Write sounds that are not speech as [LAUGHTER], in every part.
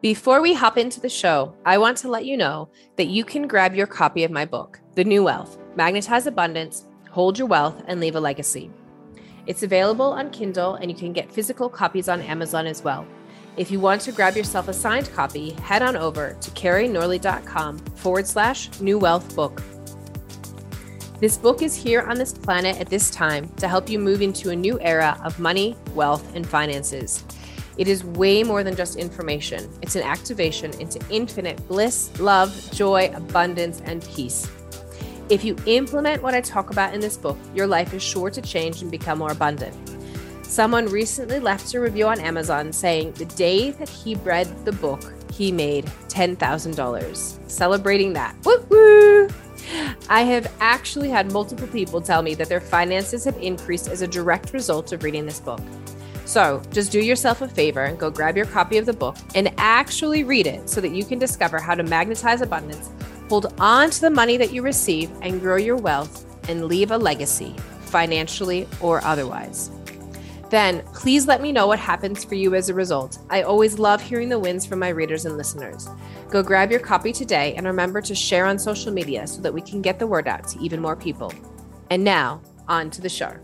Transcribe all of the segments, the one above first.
Before we hop into the show, I want to let you know that you can grab your copy of my book, The New Wealth Magnetize Abundance, Hold Your Wealth, and Leave a Legacy. It's available on Kindle, and you can get physical copies on Amazon as well. If you want to grab yourself a signed copy, head on over to kerinorley.com forward slash new wealth book. This book is here on this planet at this time to help you move into a new era of money, wealth, and finances. It is way more than just information, it's an activation into infinite bliss, love, joy, abundance, and peace. If you implement what I talk about in this book, your life is sure to change and become more abundant. Someone recently left a review on Amazon saying the day that he read the book, he made $10,000. Celebrating that. Woo! I have actually had multiple people tell me that their finances have increased as a direct result of reading this book. So just do yourself a favor and go grab your copy of the book and actually read it so that you can discover how to magnetize abundance, hold on to the money that you receive, and grow your wealth and leave a legacy, financially or otherwise. Then please let me know what happens for you as a result. I always love hearing the wins from my readers and listeners. Go grab your copy today and remember to share on social media so that we can get the word out to even more people. And now, on to the show.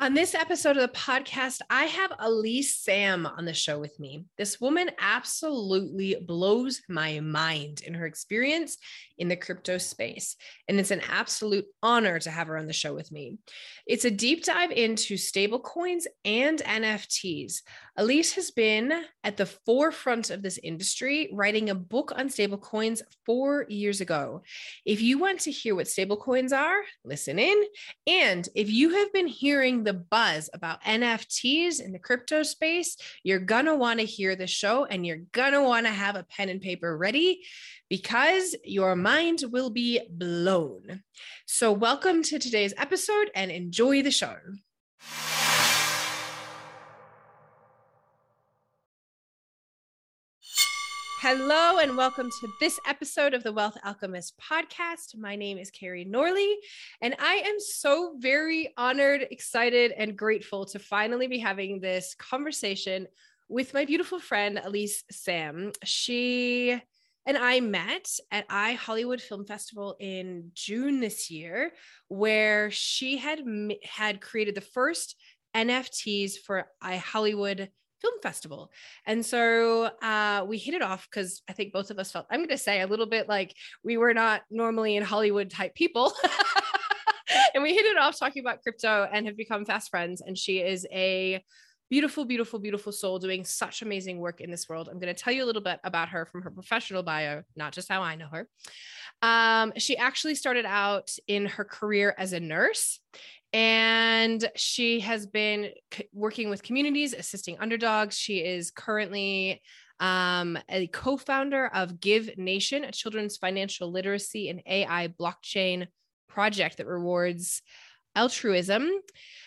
On this episode of the podcast, I have Alyze Sam on the show with me. This woman absolutely blows my mind in her experience in the crypto space. And it's an absolute honor to have her on the show with me. It's a deep dive into stablecoins and NFTs. Alyze has been at the forefront of this industry, writing a book on stablecoins four years ago. If you want to hear what stablecoins are, listen in. And if you have been hearing the buzz about NFTs in the crypto space, you're going to want to hear the show and you're going to want to have a pen and paper ready because your mind will be blown. So, welcome to today's episode and enjoy the show. Hello, and welcome to this episode of the Wealth Alchemist podcast. My name is Keri Norley, and I am so very honored, excited, and grateful to finally be having this conversation with my beautiful friend, Alyze Sam. She and I met at I Hollywood Film Festival in June this year, where she had had created the first NFTs for I Hollywood Film Festival. And so uh, we hit it off because I think both of us felt, I'm going to say a little bit like we were not normally in Hollywood type people. [LAUGHS] and we hit it off talking about crypto and have become fast friends. And she is a beautiful, beautiful, beautiful soul doing such amazing work in this world. I'm going to tell you a little bit about her from her professional bio, not just how I know her. Um, she actually started out in her career as a nurse and she has been c- working with communities, assisting underdogs. She is currently um, a co founder of Give Nation, a children's financial literacy and AI blockchain project that rewards altruism.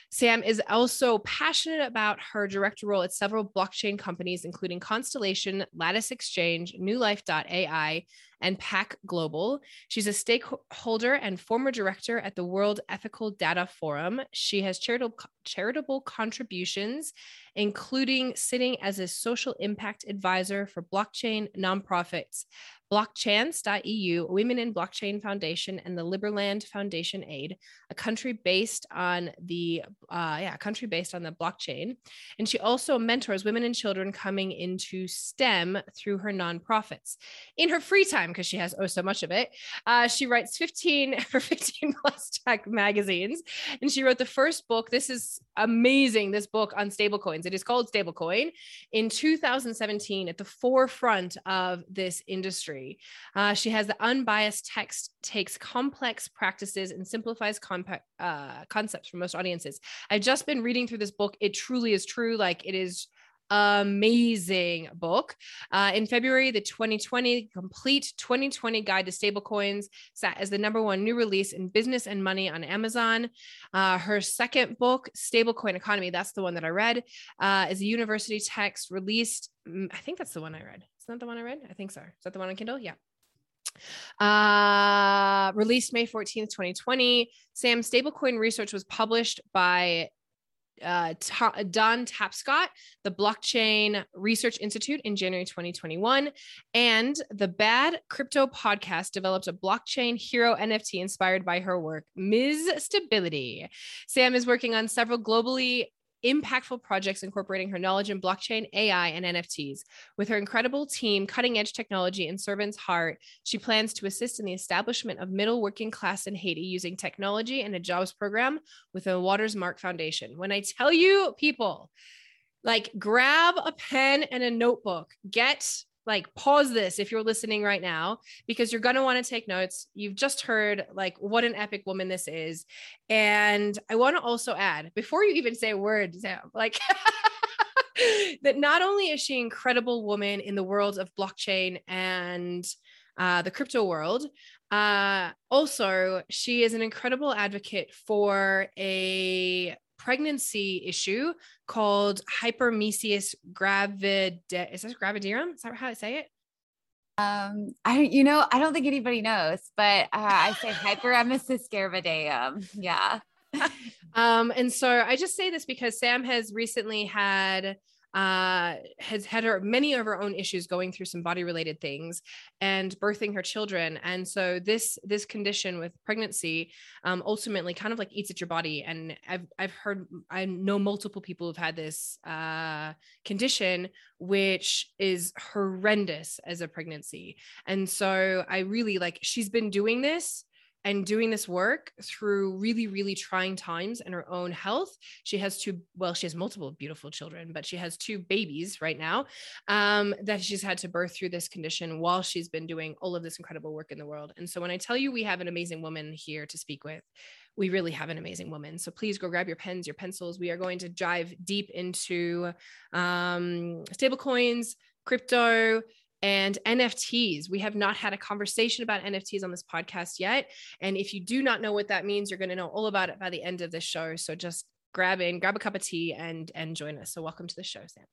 Sam is also passionate about her director role at several blockchain companies, including Constellation, Lattice Exchange, NewLife.ai, and Pack Global. She's a stakeholder and former director at the World Ethical Data Forum. She has charitable, charitable contributions, including sitting as a social impact advisor for blockchain nonprofits blockchance.eu, Women in Blockchain Foundation, and the Liberland Foundation Aid, a country based on the uh, yeah, country based on the blockchain. And she also mentors women and children coming into STEM through her nonprofits. In her free time, because she has oh so much of it, uh, she writes 15 [LAUGHS] for 15 plus tech magazines, and she wrote the first book. This is amazing. This book on stablecoins. It is called Stablecoin in 2017 at the forefront of this industry. Uh, she has the unbiased text, takes complex practices and simplifies uh, concepts for most audiences. I've just been reading through this book. It truly is true. Like it is amazing book. Uh, in February, the 2020 complete 2020 guide to stablecoins sat as the number one new release in business and money on Amazon. Uh, her second book, Stablecoin Economy, that's the one that I read, uh, is a university text released. Mm, I think that's the one I read. Is that the one I read? I think so. Is that the one on Kindle? Yeah. Uh, released May 14th, 2020. Sam Stablecoin research was published by uh, Ta- Don Tapscott, the Blockchain Research Institute in January 2021. And the Bad Crypto podcast developed a blockchain hero NFT inspired by her work, Ms. Stability. Sam is working on several globally impactful projects incorporating her knowledge in blockchain, AI, and NFTs. With her incredible team, cutting edge technology, and servant's heart, she plans to assist in the establishment of middle working class in Haiti using technology and a jobs program with the Waters Mark Foundation. When I tell you, people, like grab a pen and a notebook, get like pause this if you're listening right now because you're going to want to take notes. You've just heard like what an epic woman this is. And i want to also add before you even say a word sam like [LAUGHS] that not only is she an incredible woman in the world of blockchain and uh, the crypto world uh, also she is an incredible advocate for a pregnancy issue called hyperemesis gravid. Is this gravidarum? Is that how I say it? Um, I you know I don't think anybody knows, but uh, I say hyperemesis gravidarum. Yeah. [LAUGHS] um, and so I just say this because Sam has recently had uh, has had her many of her own issues going through some body related things and birthing her children. And so this this condition with pregnancy um, ultimately kind of like eats at your body. And i've i've heard i know multiple people who've had this uh, condition which is horrendous as a pregnancy. And so i really like she's been doing this and doing this work through really, really trying times in her own health. She has two, well, she has multiple beautiful children, but she has two babies right now um, that she's had to birth through this condition while she's been doing all of this incredible work in the world. And so when I tell you we have an amazing woman here to speak with, we really have an amazing woman. So please go grab your pens, your pencils. We are going to dive deep into um, stablecoins, crypto, and NFTs. We have not had a conversation about NFTs on this podcast yet. And if you do not know what that means, you're going to know all about it by the end of this show. So just grab in, grab a cup of tea and and join us. So welcome to the show, Sam.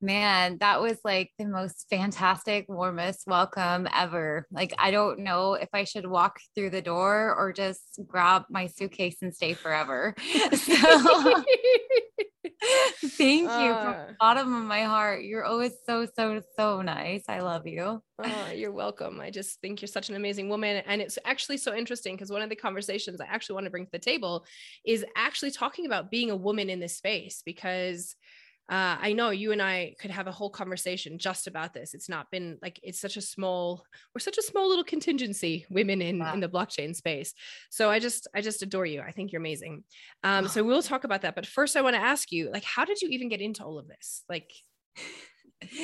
Man, that was like the most fantastic, warmest welcome ever. Like, I don't know if I should walk through the door or just grab my suitcase and stay forever. [LAUGHS] So, [LAUGHS] [LAUGHS] thank you uh, from the bottom of my heart. You're always so, so, so nice. I love you. Oh, you're welcome. I just think you're such an amazing woman. And it's actually so interesting because one of the conversations I actually want to bring to the table is actually talking about being a woman in this space because uh, I know you and I could have a whole conversation just about this. It's not been like it's such a small, we're such a small little contingency women in wow. in the blockchain space. So I just I just adore you. I think you're amazing. Um, so we'll talk about that. But first, I want to ask you, like, how did you even get into all of this? Like,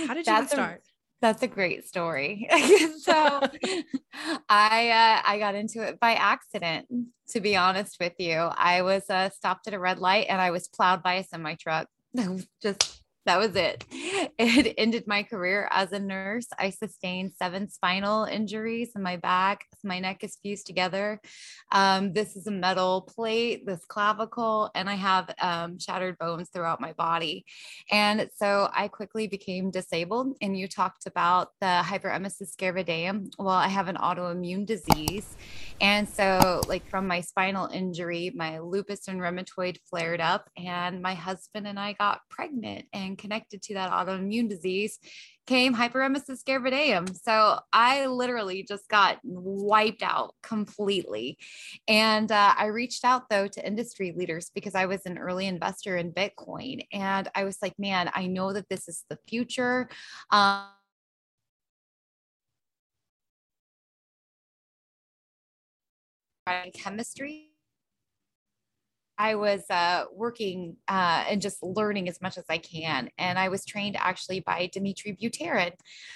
how did you start? That's a great story. [LAUGHS] so [LAUGHS] I uh, I got into it by accident. To be honest with you, I was uh, stopped at a red light and I was plowed by a semi truck. [LAUGHS] just that was it. [LAUGHS] It ended my career as a nurse. I sustained seven spinal injuries in my back. My neck is fused together. Um, this is a metal plate, this clavicle, and I have um, shattered bones throughout my body. And so I quickly became disabled. And you talked about the hyperemesis gravidarum. Well, I have an autoimmune disease. And so, like, from my spinal injury, my lupus and rheumatoid flared up, and my husband and I got pregnant and connected to that autoimmune disease came hyperemesis gravidarum. So I literally just got wiped out completely. And uh, I reached out though to industry leaders because I was an early investor in Bitcoin. And I was like, man, I know that this is the future. Um, chemistry I was uh, working uh, and just learning as much as I can. And I was trained actually by Dmitry Buterin.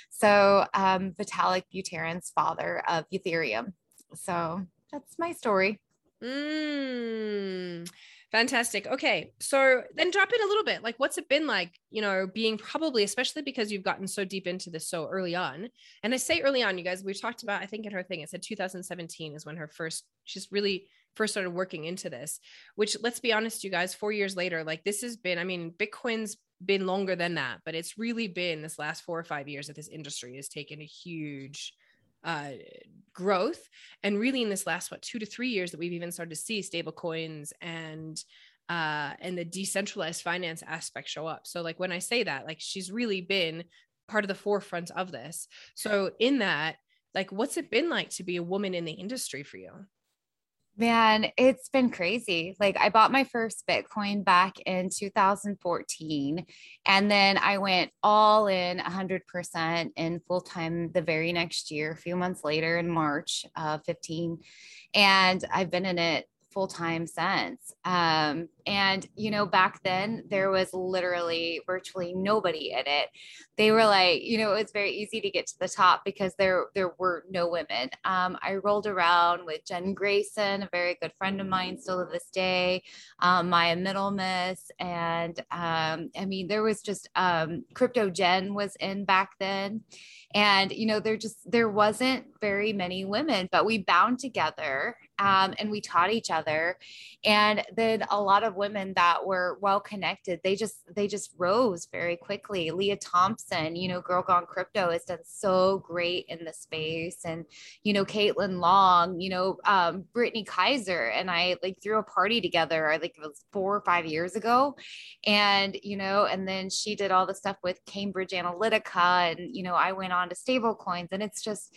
So, um, Vitalik Buterin's father of Ethereum. So, that's my story. Mm, fantastic. Okay. So, then drop it a little bit. Like, what's it been like, you know, being probably, especially because you've gotten so deep into this so early on? And I say early on, you guys, we've talked about, I think in her thing, it said 2017 is when her first, she's really first started working into this which let's be honest you guys 4 years later like this has been i mean bitcoin's been longer than that but it's really been this last 4 or 5 years that this industry has taken a huge uh, growth and really in this last what 2 to 3 years that we've even started to see stable coins and uh, and the decentralized finance aspect show up. So, like when I say that, like she's really been part of the forefront of this. So, in that, like, what's it been like to be a woman in the industry for you? Man, it's been crazy. Like I bought my first Bitcoin back in 2014 and then I went all in 100% in full time the very next year, a few months later in March of 15. And I've been in it full time since. Um, and, you know, back then there was literally virtually nobody in it. They were like, you know, it was very easy to get to the top because there there were no women. Um, I rolled around with Jen Grayson, a very good friend of mine still to this day, um, Maya Middlemiss. And um, I mean, there was just um, Crypto Jen was in back then. And, you know, there just there wasn't very many women, but we bound together um, and we taught each other. And then a lot of women that were well connected they just they just rose very quickly. Leah thompson you know girl gone crypto has done so great in the space. And you know caitlin long you know um, brittany kaiser and i like threw a party together i think it was four or five years ago. And you know and then she did all the stuff with cambridge analytica. And you know i went on to stable coins and it's just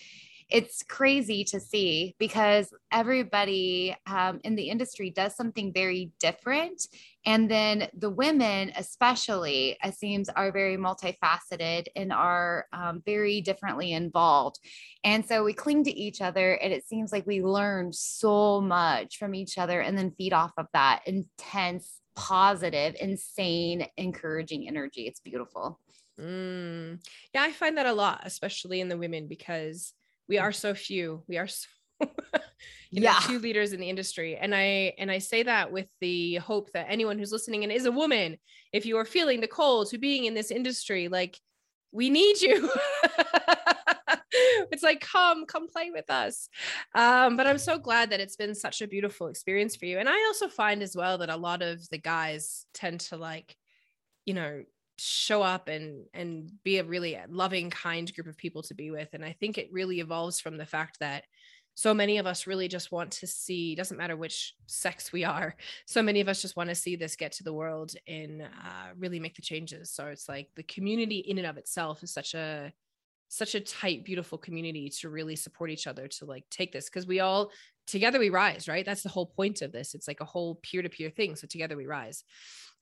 it's crazy to see because everybody um, in the industry does something very different. And then the women, especially, it seems, are very multifaceted and are um, very differently involved. And so we cling to each other, and it seems like we learn so much from each other and then feed off of that intense, positive, insane, encouraging energy. It's beautiful. Mm. Yeah, I find that a lot, especially in the women, because we are so few. We are so [LAUGHS] you know, yeah. few leaders in the industry. And i and i say that with the hope that anyone who's listening and is a woman. If you are feeling the call to being in this industry like we need you. [LAUGHS] It's like come come play with us. Um, but i'm so glad that it's been such a beautiful experience for you. And i also find as well that a lot of the guys tend to like you know show up and and be a really loving kind group of people to be with. And i think it really evolves from the fact that so many of us really just want to see doesn't matter which sex we are [LAUGHS] so many of us just want to see this get to the world and uh, really make the changes. So it's like the community in and of itself is such a such a tight beautiful community to really support each other to like take this. Because we all together we rise right? That's the whole point of this. It's like a whole peer-to-peer thing. So together we rise.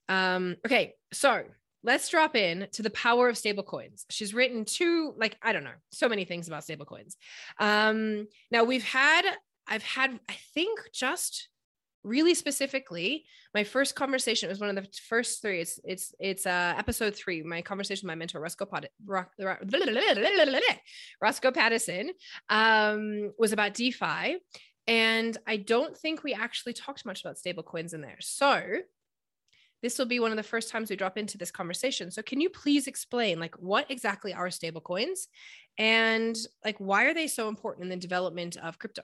Um okay so let's drop in to the power of stablecoins. She's written two, like, I don't know, so many things about stablecoins. Um, now we've had, I've had, I think just really specifically, my first conversation was one of the first three. It's it's it's uh episode three. My conversation with my mentor Roscoe Pat- Roscoe Pattison um, was about DeFi, and I don't think we actually talked much about stablecoins in there. So this will be one of the first times we drop into this conversation. So can you please explain like what exactly are stablecoins and like why are they so important in the development of crypto?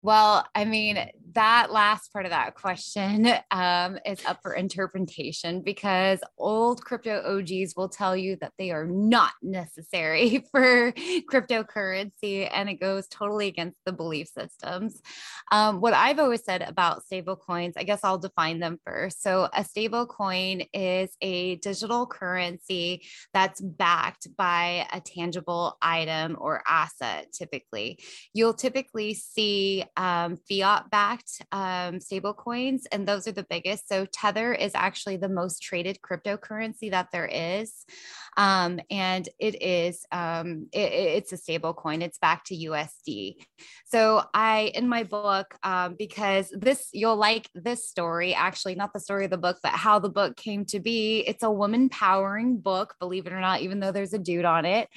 Well, I mean, that last part of that question um, is up for interpretation because old crypto OGs will tell you that they are not necessary [LAUGHS] for cryptocurrency and it goes totally against the belief systems. Um, what I've always said about stable coins, I guess I'll define them first. So, a stable coin is a digital currency that's backed by a tangible item or asset, typically. You'll typically see um, fiat backed um, stable coins, and those are the biggest. So Tether is actually the most traded cryptocurrency that there is. Um, and it is um, it, it's a stable coin. It's back to USD. So I in my book um, because this you'll like this story actually not the story of the book but how the book came to be. It's a woman powering book, believe it or not, even though there's a dude on it.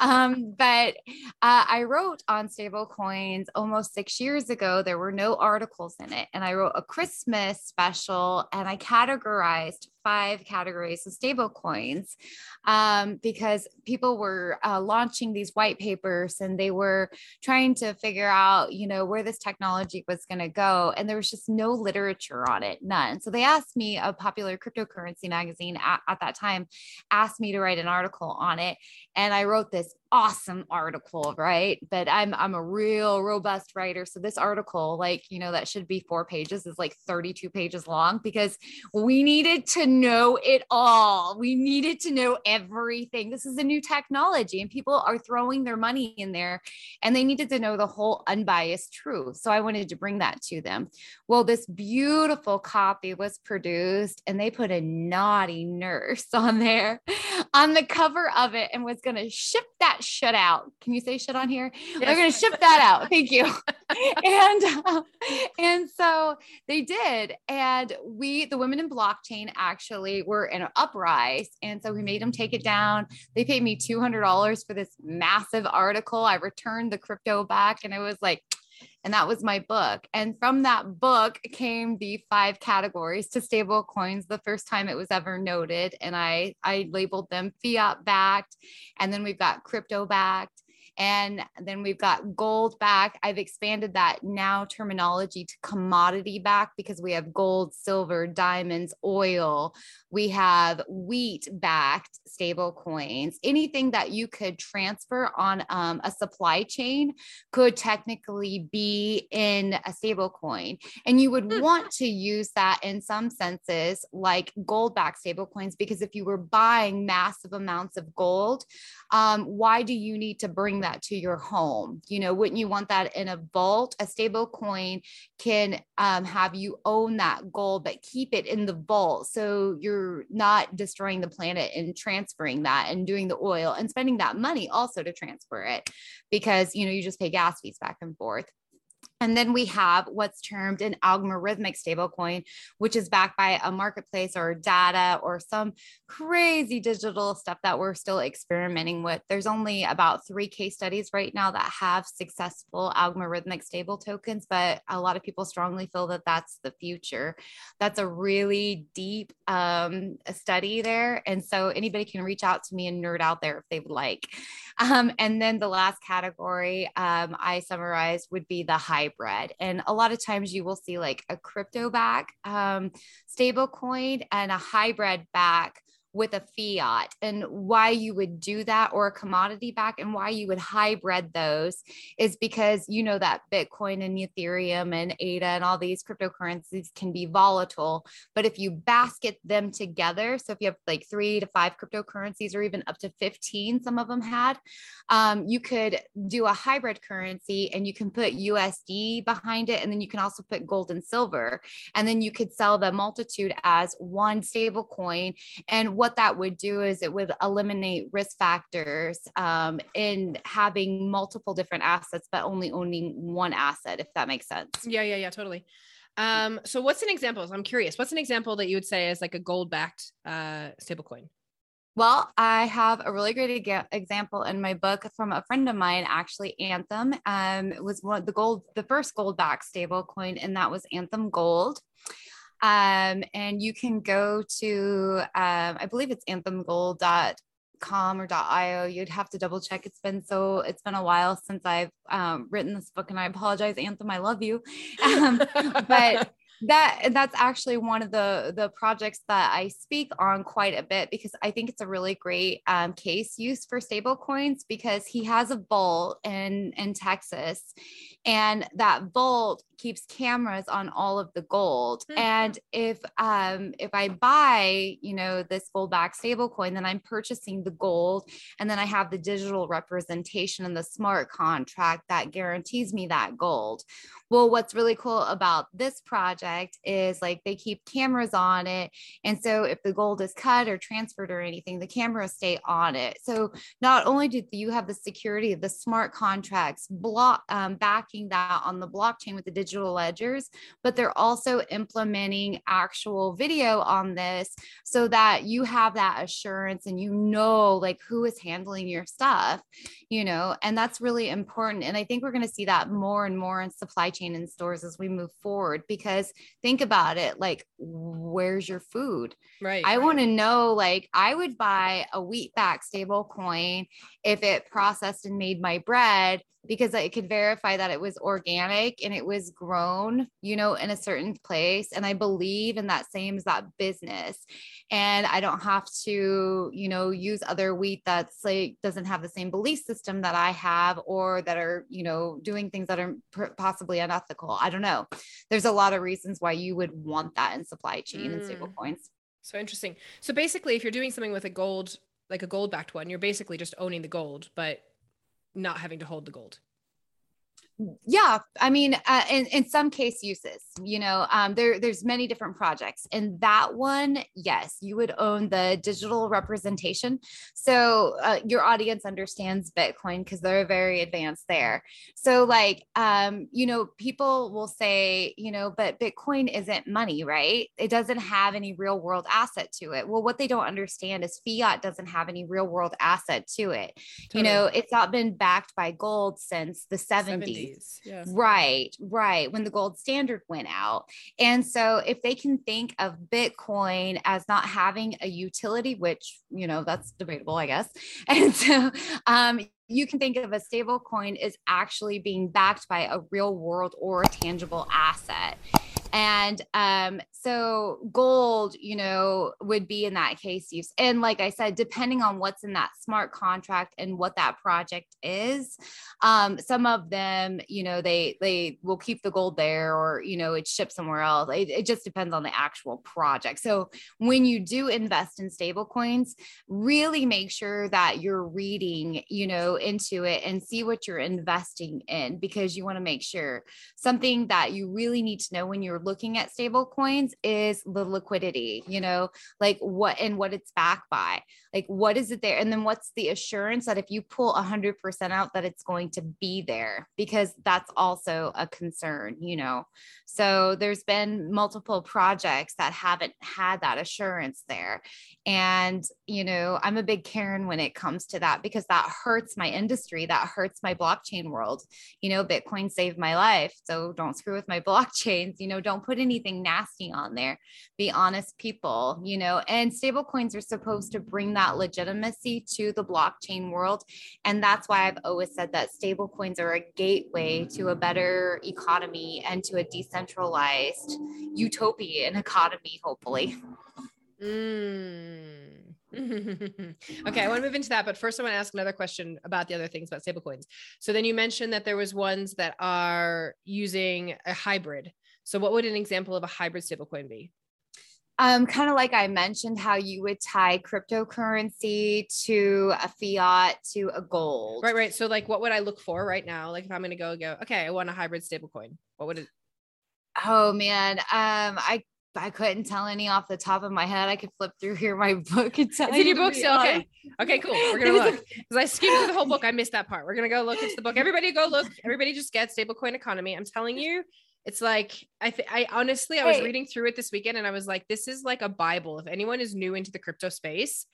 Um, [LAUGHS] but uh, I wrote on stable coins almost six years ago. There were no articles in it, and I wrote a Christmas special and I categorized five categories of stable coins um, because people were uh, launching these white papers and they were trying to figure out, you know, where this technology was going to go. And there was just no literature on it, none. So they asked me, a popular cryptocurrency magazine at, at that time asked me to write an article on it. And I wrote this awesome article, right? But I'm I'm a real robust writer. So this article, like, you know, that should be four pages is like 32 pages long because we needed to know it all. We needed to know everything. This is a new technology and people are throwing their money in there and they needed to know the whole unbiased truth. So I wanted to bring that to them. Well, this beautiful copy was produced and they put a naughty nurse on there on the cover of it and was going to ship that shut out. Can you say shut on here? Yes. They're going to ship that out. Thank you. [LAUGHS] and uh, and so they did, and we, the women in blockchain, actually we were in an uprise, and so we made them take it down. They paid me two hundred dollars for this massive article. I returned the crypto back, and it was like and that was my book. And from that book came the five categories to stable coins the first time it was ever noted. And I, I labeled them fiat backed. And then we've got crypto backed and then we've got gold back. I've expanded that now terminology to commodity back because we have gold, silver, diamonds, oil. We have wheat backed stable coins. Anything that you could transfer on um, a supply chain could technically be in a stable coin. And you would hmm. want to use that in some senses, like gold backed stable coins, because if you were buying massive amounts of gold, um, why do you need to bring that? that to your home. You know, wouldn't you want that in a vault? A stable coin can um, have you own that gold, but keep it in the vault. So you're not destroying the planet and transferring that and doing the oil and spending that money also to transfer it because, you know, you just pay gas fees back and forth. And then we have what's termed an algorithmic stablecoin, which is backed by a marketplace or data or some crazy digital stuff that we're still experimenting with. There's only about three case studies right now that have successful algorithmic stable tokens, but a lot of people strongly feel that that's the future. That's a really deep um, study there. And so anybody can reach out to me and nerd out there if they would like. Um, and then the last category um, I summarized would be the hybrid. And a lot of times you will see like a crypto back um, stable coin and a hybrid back with a fiat and why you would do that or a commodity back and why you would hybrid those is because you know that Bitcoin and Ethereum and ADA and all these cryptocurrencies can be volatile. But if you basket them together, so if you have like three to five cryptocurrencies or even up to 15, some of them had, um, you could do a hybrid currency and you can put USD behind it. And then you can also put gold and silver. And then you could sell the multitude as one stable coin. And what that would do is it would eliminate risk factors um, in having multiple different assets, but only owning one asset, if that makes sense. Yeah, yeah, yeah, totally. Um, so what's an example? I'm curious. What's an example that you would say is like a gold backed uh, stablecoin? Well, I have a really great example in my book from a friend of mine, actually Anthem. Um, it was one of the gold, the first gold backed stable coin, and that was Anthem Gold. Um, and you can go to, um, I believe it's anthemgold.com or .io. You'd have to double check. It's been so, it's been a while since I've um, written this book and I apologize, Anthem, I love you. [LAUGHS] Um, but that that's actually one of the the projects that I speak on quite a bit because I think it's a really great um, case use for stable coins because he has a vault in in Texas and that vault keeps cameras on all of the gold mm-hmm. and if um if i buy you know this gold back stable coin then i'm purchasing the gold and then i have the digital representation and the smart contract that guarantees me that gold well what's really cool about this project is like they keep cameras on it and so if the gold is cut or transferred or anything the cameras stay on it so not only do you have the security of the smart contracts block um, backing that on the blockchain with the digital ledgers, but they're also implementing actual video on this so that you have that assurance and you know like who is handling your stuff, you know, and that's really important. And I think we're going to see that more and more in supply chain and stores as we move forward because think about it like where's your food right i right. want to know like i would buy a wheat back stable coin if it processed and made my bread because I could verify that it was organic and it was grown, you know, in a certain place. And I believe in that same as that business. And I don't have to, you know, use other wheat that's like doesn't have the same belief system that I have or that are, you know, doing things that are possibly unethical. I don't know. There's a lot of reasons why you would want that in supply chain mm. and stable coins. So interesting. So basically, if you're doing something with a gold, like a gold backed one, you're basically just owning the gold, but not having to hold the gold yeah i mean uh, in, in some case uses you know um, there there's many different projects. And that one yes you would own the digital representation. So uh, your audience understands bitcoin because they're very advanced there. So like um, you know people will say you know but bitcoin isn't money right? It doesn't have any real world asset to it. Well what they don't understand is fiat doesn't have any real world asset to it. Totally. you know it's not been backed by gold since the 70s, 70s yeah. Right, right. When the gold standard went out. And so if they can think of Bitcoin as not having a utility, which, you know, that's debatable, I guess. [LAUGHS] And so um, you can think of a stable coin as actually being backed by a real world or a tangible asset. And um, so gold, you know, would be in that case use. And like I said, depending on what's in that smart contract and what that project is, um, some of them, you know, they they will keep the gold there or you know, it's shipped somewhere else. It, it just depends on the actual project. So when you do invest in stable coins, really make sure that you're reading, you know, into it and see what you're investing in because you want to make sure something that you really need to know when you're looking at stable coins is the liquidity, you know, like what and what it's backed by. Like what is it there? And then what's the assurance that if you pull 100% out that it's going to be there because that's also a concern, you know. So there's been multiple projects that haven't had that assurance there. And, you know, I'm a big Karen when it comes to that because that hurts my industry, that hurts my blockchain world. You know, Bitcoin saved my life. So don't screw with my [LAUGHS] blockchains, you know, don't put anything nasty on there. Be honest people, you know, and stable coins are supposed to bring that legitimacy to the blockchain world. And that's why I've always said that stablecoins are a gateway to a better economy and to a decentralized utopian economy, hopefully. Mm. [LAUGHS] okay, I want to move into that, but first I want to ask another question about the other things about stablecoins. So then you mentioned that there was ones that are using a hybrid. So what would an example of a hybrid stablecoin be? Um, kind of like I mentioned, how you would tie cryptocurrency to a fiat to a gold. Right, right. So, like, what would I look for right now? Like, if I'm going to go, go, okay, I want a hybrid stablecoin. What would it? Oh man, um, I I couldn't tell any off the top of my head. I could flip through here my [LAUGHS] book and tell it's in your book still. Okay. Okay, cool. We're [LAUGHS] gonna look. Because I skimmed through the whole book. I missed that part. We're gonna go look into the book. Everybody go look. Everybody just get stablecoin economy. I'm telling you, it's like I th- I honestly I was hey. reading through it this weekend and I was like, this is like a Bible. If anyone is new into the crypto space,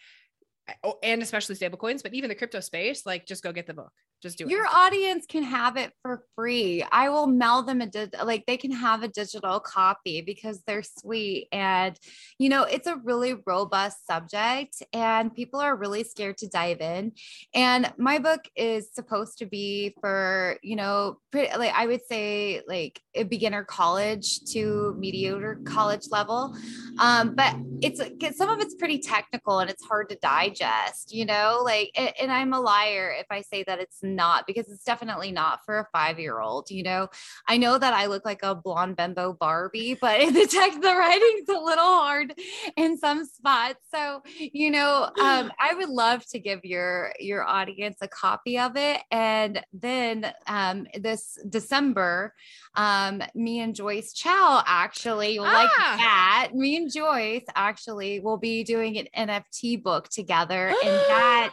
eh, oh, and especially stablecoins, but even the crypto space, like just go get the book. Just do it. Your audience can have it for free. I will mail them a di- like they can have a digital copy because they're sweet and you know, it's a really robust subject and people are really scared to dive in. And my book is supposed to be for, you know, pretty, like I would say like a beginner college to mediocre college level. Um, but it's some of it's pretty technical and it's hard to digest, you know, like and, and I'm a liar if I say that it's not because it's definitely not for a five year old. You know, I know that I look like a blonde bimbo Barbie, [LAUGHS] but the text, the writing's a little hard in some spots. So, you know, um, [SIGHS] I would love to give your your audience a copy of it. And then um, this December, um, me and Joyce Chow actually ah. like that. Me and Joyce actually will be doing an NFT book together, and [GASPS] that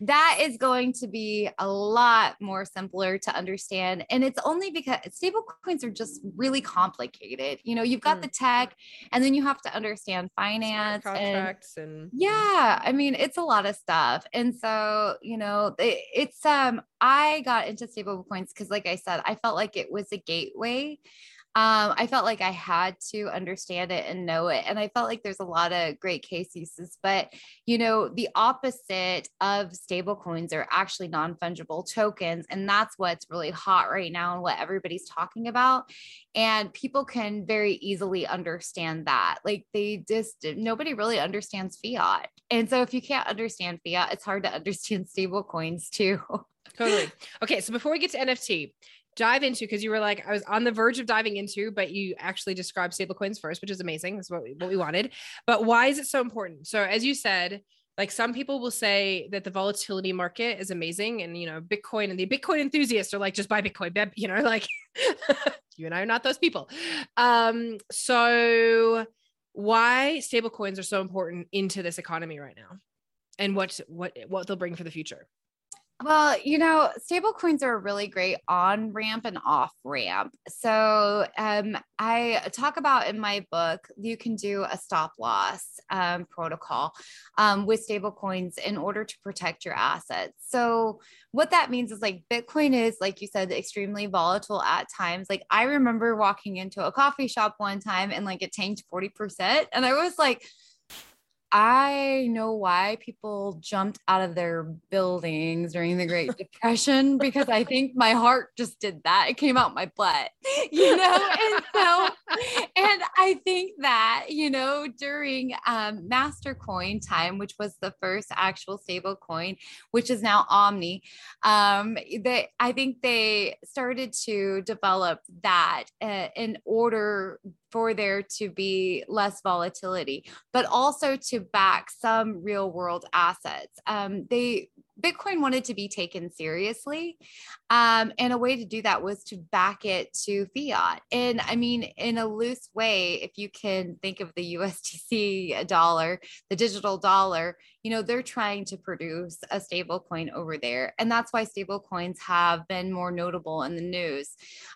that is going to be a lot more simpler to understand. And it's only because stable coins are just really complicated. You know, you've got mm. the tech and then you have to understand finance Smart contracts and, and, yeah, I mean, it's a lot of stuff. And so, you know, it, it's um I got into stable coins because like I said, I felt like it was a gateway um, I felt like I had to understand it and know it. And I felt like there's a lot of great case uses, but you know, the opposite of stable coins are actually non-fungible tokens. And that's what's really hot right now and what everybody's talking about. And people can very easily understand that. Like they just nobody really understands fiat. And so if you can't understand fiat, it's hard to [LAUGHS] understand stable coins too. totally. Okay. So before we get to NFT, dive into because you were like I was on the verge of diving into, but you actually described stablecoins first, which is amazing. That's what we, what we wanted. But why is it so important? So as you said, like some people will say that the volatility market is amazing, and you know Bitcoin and the Bitcoin enthusiasts are like just buy Bitcoin, you know, [LAUGHS] like you and I are not those people. Um, so why stablecoins are so important into this economy right now, and what what what they'll bring for the future? Well, you know, stable coins are a really great on ramp and off ramp. So, um, I talk about in my book, you can do a stop loss um, protocol um, with stable coins in order to protect your assets. So, what that means is like Bitcoin is, like you said, extremely volatile at times. Like, I remember walking into a coffee shop one time and like it tanked 40%. And I was like, I know why people jumped out of their buildings during the Great [LAUGHS] Depression because I think my heart just did that. It came out my butt, [LAUGHS] you know? And so, [LAUGHS] and I think that, you know, during um, Mastercoin time, which was the first actual stable coin, which is now Omni, um, they, I think they started to develop that uh, in order for there to be less volatility, but also to back some real world assets. Um, they Bitcoin wanted to be taken seriously. Um, and a way to do that was to back it to fiat. And I mean, in a loose way, if you can think of the USDC dollar, the digital dollar, you know, they're trying to produce a stable coin over there. And that's why stable coins have been more notable in the news.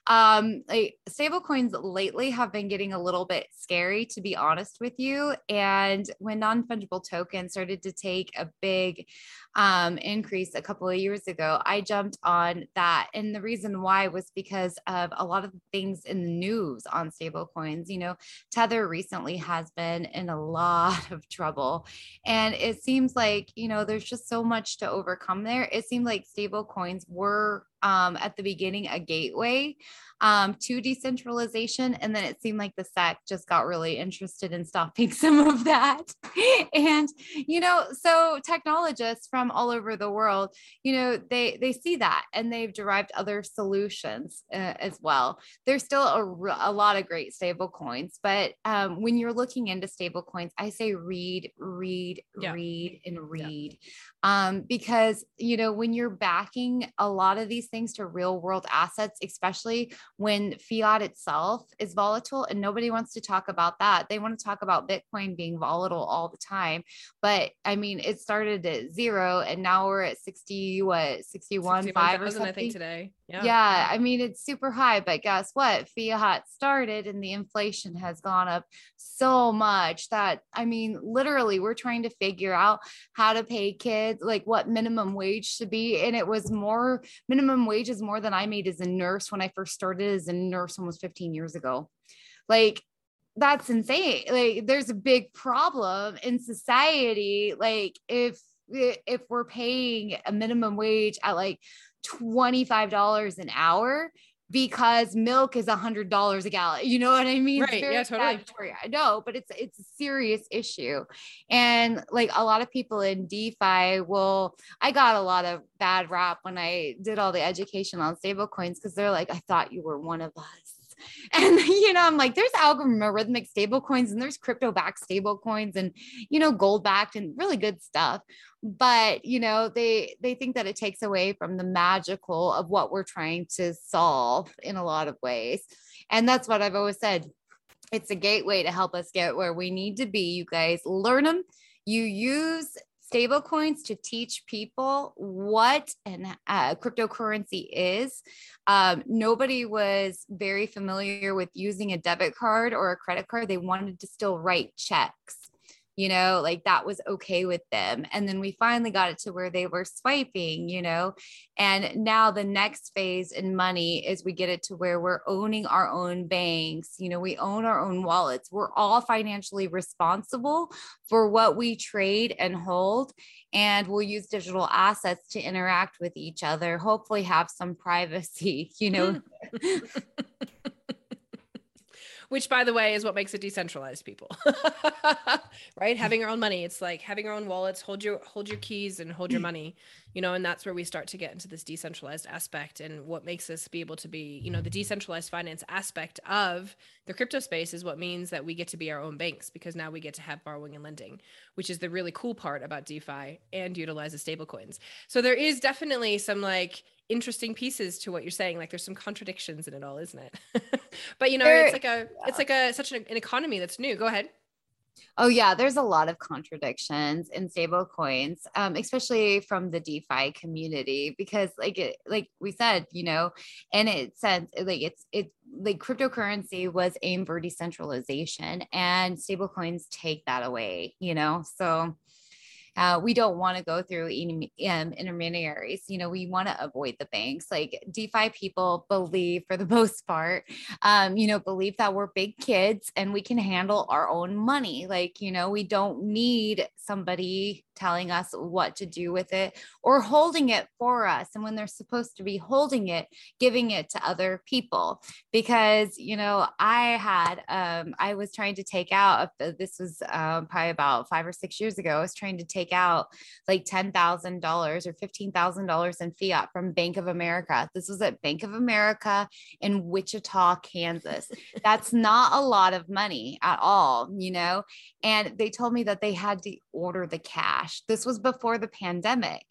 Um, like, stable coins lately have been getting a little bit scary, to be honest with you. And when non fungible tokens started to take a big um, increase a couple of years ago, I jumped on that. And the reason why was because of a lot of things in the news on stablecoins. You know, Tether recently has been in a lot of trouble. And it seems like, you know, there's just so much to overcome there. It seemed like stablecoins were um, at the beginning a gateway um, to decentralization. And then it seemed like the SEC just got really interested in stopping [LAUGHS] some of that. and, you know, so technologists from all over the world, you know, they, they see that and they've derived other solutions uh, as well. There's still a, a lot of great stable coins, but um, when you're looking into stable coins, I say read, read, yeah. read, and read. Yeah. Um, because, you know, when you're backing a lot of these things to real world assets, especially when fiat itself is volatile and nobody wants to talk about that. They want to talk about Bitcoin being volatile all the time. But I mean, it started at zero and now we're at 60, what, 61, 5 or something. I think today. Yeah. yeah. I mean, it's super high, but guess what? Fiat started and the inflation has gone up so much that, I mean, literally, we're trying to figure out how to pay kids, like what minimum wage should be. And it was more, minimum wage is more than I made as a nurse when I first started as a nurse almost 15 years ago. Like, that's insane. Like, there's a big problem in society. Like, if, if we're paying a minimum wage at like $25 an hour because milk is a hundred dollars a gallon. You know what I mean? Right. Yeah, totally. I know, but it's it's a serious issue. And like a lot of people in DeFi will I got a lot of bad rap when I did all the education on stable coins because they're like, I thought you were one of us. [LAUGHS] And you know, I'm like, there's algorithmic stable coins and there's crypto backed stable coins and you know, gold backed and really good stuff. But you know, they they think that it takes away from the magical of what we're trying to solve in a lot of ways. And that's what I've always said. It's a gateway to help us get where we need to be. You guys learn them. You use stablecoins to teach people what an uh, cryptocurrency is. Um, nobody was very familiar with using a debit card or a credit card. They wanted to still write checks you know, like that was okay with them. And then we finally got it to where they were swiping, you know, and now the next phase in money is we get it to where we're owning our own banks, you know, we own our own wallets. We're all financially responsible for what we trade and hold. And we'll use digital assets to interact with each other, hopefully, have some [LAUGHS] privacy, you know. Hmm. [LAUGHS] which by the way is what makes it decentralized people. [LAUGHS] Right? Having our own money. It's like having our own wallets. Hold your hold your keys and hold your [CLEARS THROAT] money you know and that's where we start to get into this decentralized aspect and what makes us be able to be you know the decentralized finance aspect of the crypto space is what means that we get to be our own banks because now we get to have borrowing and lending which is the really cool part about defi and utilize the stable coins so there is definitely some like interesting pieces to what you're saying. Like there's some contradictions in it all isn't it? [LAUGHS] But you know there, it's like a it's like a such an, an economy that's new. Go ahead Oh yeah, there's a lot of contradictions in stable coins, um, especially from the DeFi community, because like it, like we said, you know, and it says like it's it's like cryptocurrency was aimed for decentralization, and stable coins take that away, you know. So uh, we don't want to go through um, intermediaries. You know, we want to avoid the banks. Like DeFi people believe, for the [LAUGHS] most part, um, you know, believe that we're big kids and we can handle our own money. Like, you know, we don't need somebody telling us what to do with it or holding it for us. And when they're supposed to be holding it, giving it to other people. Because, you know, I had, um, I was trying to take out, this was um, probably about five or six years ago, I was trying to take out like $10,000 or $15,000 in fiat from Bank of America. This was at Bank of America in Wichita, Kansas. That's not a lot of money at all, you know? And they told me that they had to order the cash. This was before the pandemic.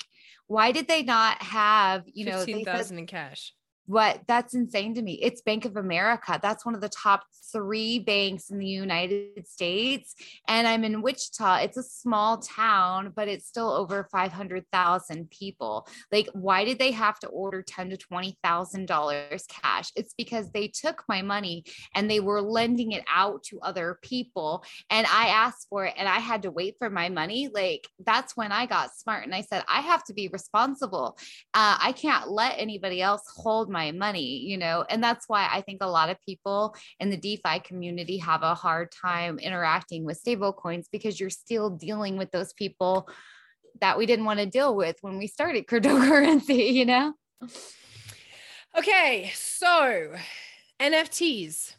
Why did they not have, you know, 15,000 in cash? What that's insane to me. It's Bank of America. That's one of the top three banks in the United States. And I'm in Wichita. It's a small town, but it's still over 500,000 people. Like, why did they have to order ten to twenty thousand dollars cash? It's because they took my money and they were lending it out to other people. And I asked for it and I had to wait for my money. Like, that's when I got smart and I said, I have to be responsible. Uh, I can't let anybody else hold my my money, you know, and that's why I think a lot of people in the DeFi community have a hard time interacting with stable coins because you're still dealing with those people that we didn't want to deal with when we started [LAUGHS] cryptocurrency, you know? Okay, so NFTs.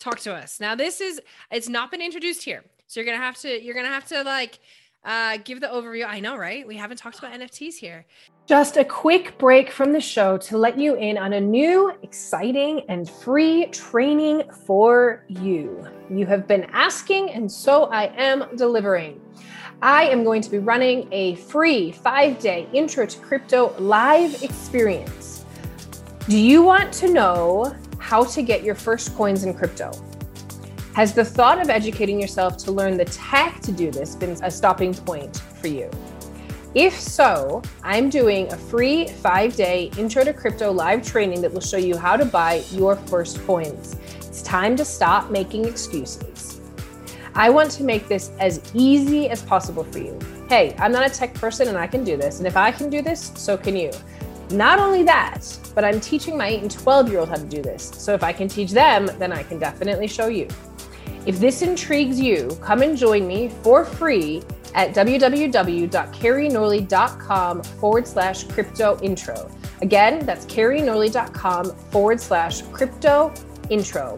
Talk to us. Now this is it's not been introduced here. So you're going to have to you're going to have to like uh, give the overview. I know, right? We haven't talked about NFTs here. Just a quick break from the show to let you in on a new, exciting, and free training for you. You have been asking, and so I am delivering. I am going to be running a free five day intro to crypto live experience. Do you want to know how to get your first coins in crypto? Has the thought of educating yourself to learn the tech to do this been a stopping point for you? If so, I'm doing a free five day intro to crypto live training that will show you how to buy your first coins. It's time to stop making excuses. I want to make this as easy as possible for you. Hey, I'm not a tech person and I can do this. And if I can do this, so can you. Not only that, but I'm teaching my 8 and 12 year old how to do this. So if I can teach them, then I can definitely show you. If this intrigues you, come and join me for free at www.kerinorley.com forward slash crypto intro. Again, that's kerinorley.com forward slash crypto intro.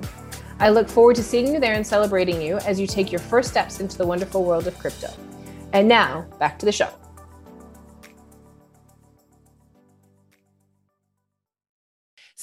I look forward to seeing you there and celebrating you as you take your first steps into the wonderful world of crypto. And now, back to the show.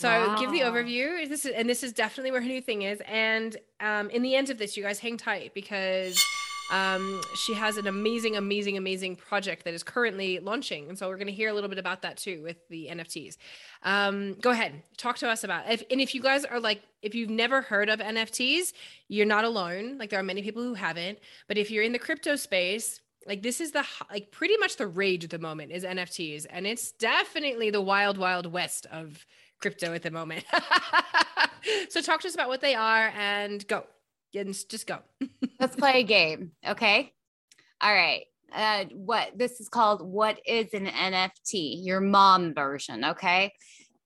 So wow. give the overview. This is, and this is definitely where her new thing is. And um, in the end of this, you guys hang tight because um, she has an amazing, amazing, amazing project that is currently launching. And so we're going to hear a little bit about that too with the NFTs. Um, go ahead, talk to us about it. If, and if you guys are like, if you've never heard of NFTs, you're not alone. Like there are many people who haven't. But if you're in the crypto space, like this is the like pretty much the rage at the moment is NFTs, and it's definitely the wild, wild west of crypto at the moment. [LAUGHS] so talk to us about what they are and go. just go. [LAUGHS] Let's play a game. Okay. All right. Uh, what this is called what is an NFT? Your mom version. Okay.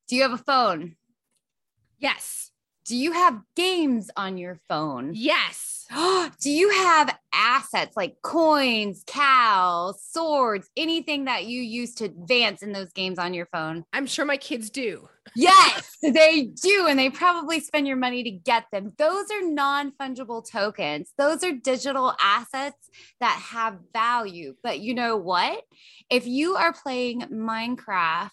Do you have a phone? Yes. Do you have games on your phone? Yes. [GASPS] Do you have assets like coins, cows, swords, anything that you use to advance in those games on your phone? I'm sure my kids do. [LAUGHS] Yes, they do. And they probably spend your money to get them. Those are non fungible tokens, those are digital assets that have value. But you know what? If you are playing Minecraft,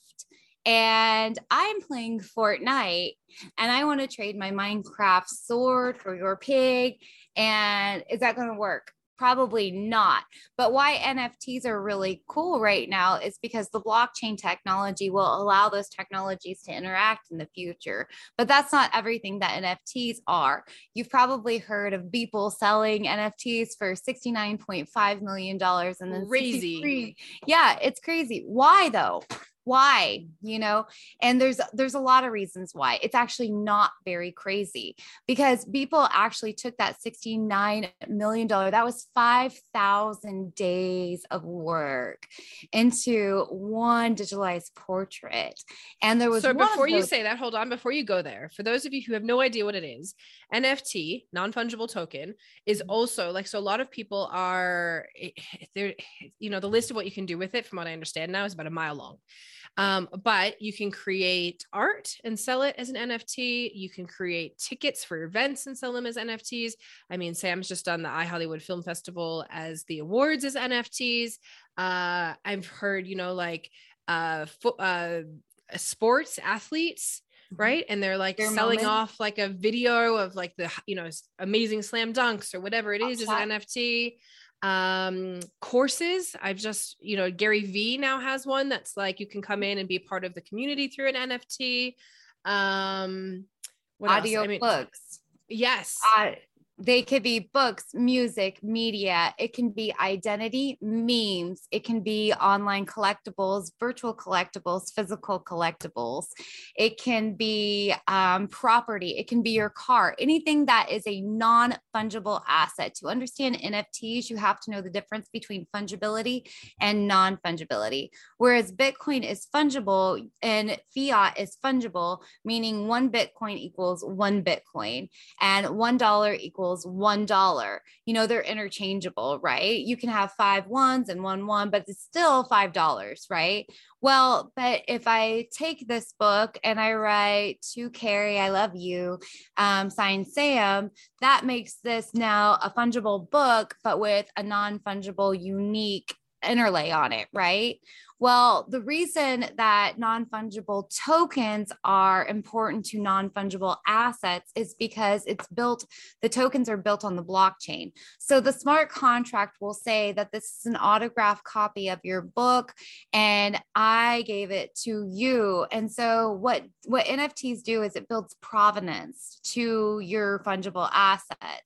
and I'm playing Fortnite and I want to trade my Minecraft sword for your pig. And is that going to work? Probably not. But why NFTs are really cool right now is because the blockchain technology will allow those technologies to interact in the future. But that's not everything that NFTs are. You've probably heard of people selling NFTs for $69.5 million and then crazy. Yeah, it's crazy. Why though? Why? You know and there's there's a lot of reasons why. It's actually not very crazy because people actually took that 69 million dollar that was 5000 days of work into one digitalized portrait. And there was so before you say that hold on before you go there for those of you who have no idea what it is nft non-fungible token is mm-hmm. also like so a lot of people are eh, there you know the list of what you can do with it from what i understand now is about a mile long um, but you can create art and sell it as an NFT. You can create tickets for events and sell them as NFTs. I mean, Sam's just done the iHollywood Film Festival as the awards as NFTs. Uh, I've heard, you know, like uh, fo- uh, sports athletes mm-hmm. right and they're like Their selling moment. off like a video of like the you know amazing slam dunks or whatever it is as an nft um courses. I've just you know gary vee now has one that's like you can come in and be part of the community through an nft um what audio I mean, books. yes. Uh, they could be books, music, media. It can be identity, memes. It can be online collectibles, virtual collectibles, physical collectibles. It can be um, property. It can be your car, anything that is a non fungible asset. To understand NFTs, you have to know the difference between fungibility and non fungibility. Whereas Bitcoin is fungible and fiat is fungible, meaning one Bitcoin equals one Bitcoin and $1 equals equals one dollar. You know, they're interchangeable, right? You can have five ones and one one, but it's still five dollars, right? Well, but if I take this book and I write to Keri, I love you, um, signed Sam, that makes this now a fungible book, but with a non fungible, unique interlay on it, right? Well, the reason that non fungible tokens are important to non fungible assets is because it's built, the tokens are built on the blockchain. So the smart contract will say that this is an autograph copy of your book and I gave it to you. And so what, what NFTs do is it builds provenance to your fungible assets.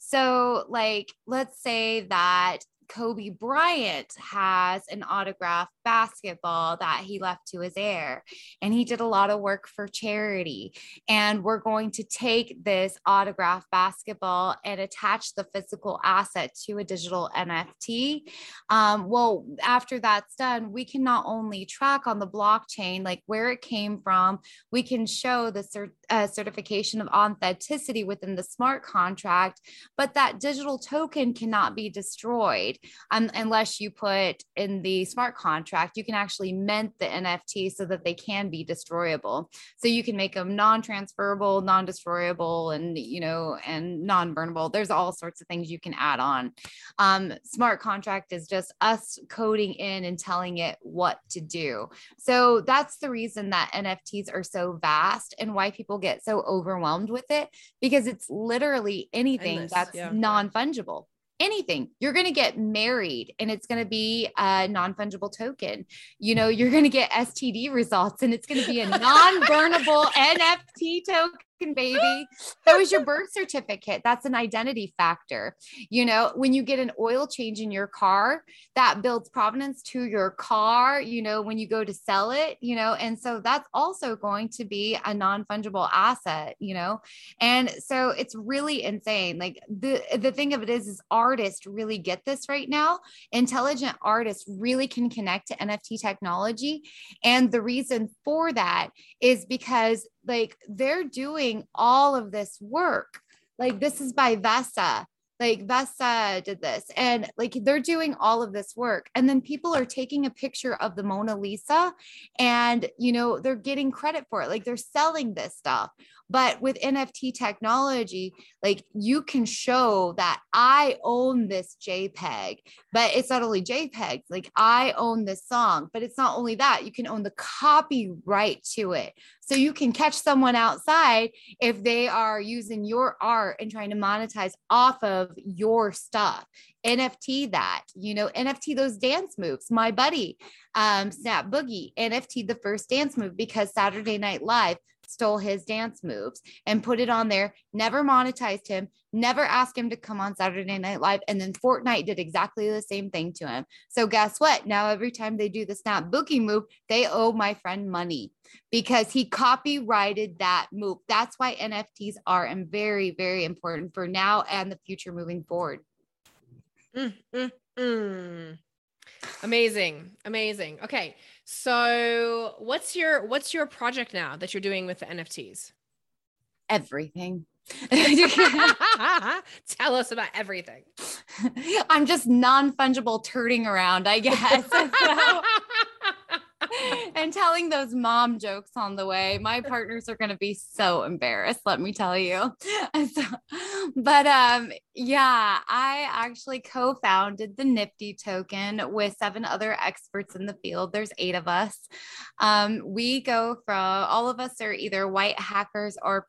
So, like, let's say that Kobe Bryant has an autograph basketball that he left to his heir. And he did a lot of work for charity. And we're going to take this autograph basketball and attach the physical asset to a digital NFT. Um, well, after that's done, we can not only track on the blockchain, like where it came from, we can show the cert- uh, certification of authenticity within the smart contract, but that digital token cannot be destroyed um, unless you put in the smart contract, you can actually mint the NFT so that they can be destroyable. So you can make them non-transferable, non-destroyable, and you know, and non-burnable. There's all sorts of things you can add on. Um, smart contract is just us coding in and telling it what to do. So that's the reason that NFTs are so vast and why people get so overwhelmed with it because it's literally anything Endless, that's yeah. non-fungible anything. You're going to get married and it's going to be a non fungible token. You know, you're going to get STD results and it's going to be a [LAUGHS] non burnable NFT token baby. That was your birth certificate. That's an identity factor. You know, when you get an oil change in your car, that builds provenance to your car, you know, when you go to sell it, you know, and so that's also going to be a non fungible asset, you know. And so it's really insane. Like the the thing of it is is artists really get this right now. Intelligent artists really can connect to NFT technology and the reason for that is because like they're doing all of this work. Like this is by Vesa. Like Vesa did this, and like they're doing all of this work. And then people are taking a picture of the Mona Lisa and, you know, they're getting credit for it. Like they're selling this stuff. But with NFT technology, like you can show that I own this JPEG, but it's not only JPEG, like I own this song, but it's not only that, you can own the copyright to it. So you can catch someone outside if they are using your art and trying to monetize off of your stuff. NFT that, you know, NFT those dance moves. My buddy, um, Snap Boogie, NFT the first dance move because Saturday Night Live stole his dance moves and put it on there, never monetized him, never asked him to come on Saturday Night Live. And then Fortnite did exactly the same thing to him. So guess what? Now, every time they do the Snap Boogie move, they owe my friend money because he copyrighted that move. That's why NFTs are and very, very important for now and the future moving forward. Mm, mm, mm. Amazing. Amazing. Okay. So what's your what's your project now that you're doing with the NFTs? Everything. [LAUGHS] [LAUGHS] Tell us about everything. I'm just non-fungible turning around, I guess. [LAUGHS] [LAUGHS] and telling those mom jokes on the way. My partners are going to be so embarrassed, let me tell you. [LAUGHS] So, but um yeah, I actually co-founded the Nifty token with seven other experts in the field. There's 8 of us. Um we go from all of us are either white hackers or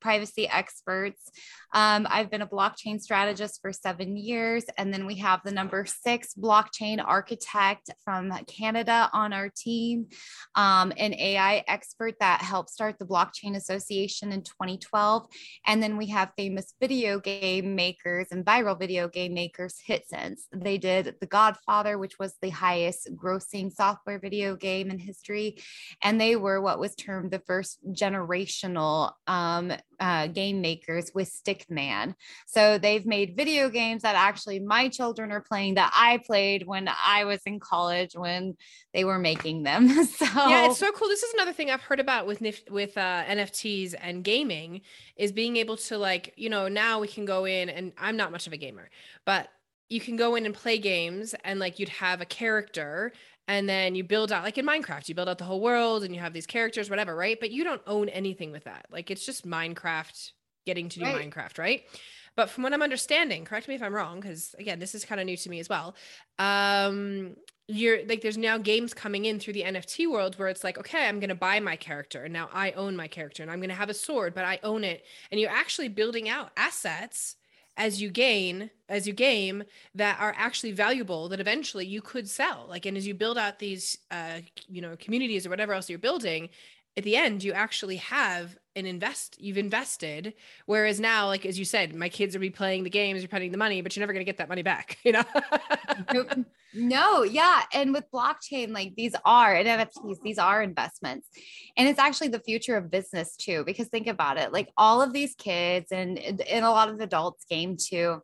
privacy experts. Um, I've been a blockchain strategist for seven years. And then we have the number six blockchain architect from Canada on our team, um, an AI expert that helped start the Blockchain Association in 2012. And then we have famous video game makers and viral video game makers, HitSense. They did The Godfather, which was the highest grossing software video game in history. And they were what was termed the first generational um, uh, game makers with Stickman. So they've made video games that actually my children are playing that I played when I was in college when they were making them. [LAUGHS] so yeah, it's so cool. This is another thing I've heard about with with uh, NFTs and gaming is being able to like you know now we can go in and I'm not much of a gamer, but you can go in and play games and like you'd have a character and then you build out like in minecraft you build out the whole world and you have these characters whatever right? But you don't own anything with that. Like it's just minecraft getting to do right. minecraft right? But from what i'm understanding correct me if i'm wrong because again this is kind of new to me as well um you're like there's now games coming in through the nft world where it's like okay i'm going to buy my character and now i own my character and i'm going to have a sword but i own it. And you're actually building out assets as you gain as you game that are actually valuable that eventually you could sell. Like and as you build out these uh you know communities or whatever else you're building at the end you actually have an invest you've invested. Whereas now like as you said my kids are be playing the games you're putting the money but you're never going to get that money back [LAUGHS] you know? No yeah and with blockchain like these are and nfts these are investments. And it's actually the future of business too because think about it like all of these kids and and a lot of adults game too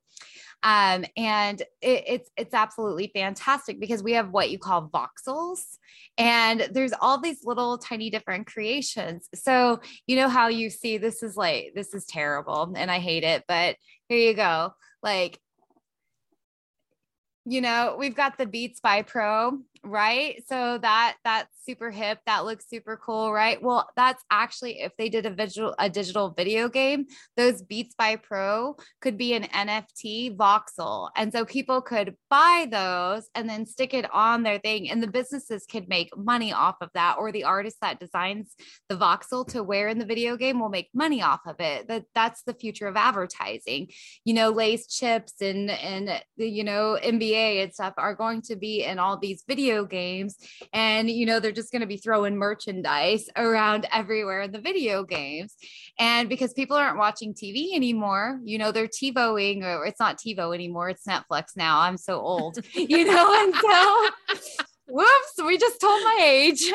um, and it, it's it's absolutely fantastic because we have what you call voxels, and there's all these little tiny different creations. So you know how you see this is like this is terrible, and I hate it, but here you go. Like you know, we've got the Beats by Pro, right? So that that's super hip. That looks super cool, right? Well, that's actually if they did a visual a digital video game, those Beats by Pro could be an NFT voxel. And so people could buy those and then stick it on their thing and the businesses could make money off of that or the artist that designs the voxel to wear in the video game will make money off of it. That that's the future of advertising. You know, Lay's chips and and you know NBA and stuff are going to be in all these video video games and you know they're just going to be throwing merchandise around everywhere in the video games. And because people aren't watching tv anymore you know they're tivoing or it's not tivo anymore it's netflix now. I'm so old [LAUGHS] you know and so whoops we just told my age [LAUGHS] so.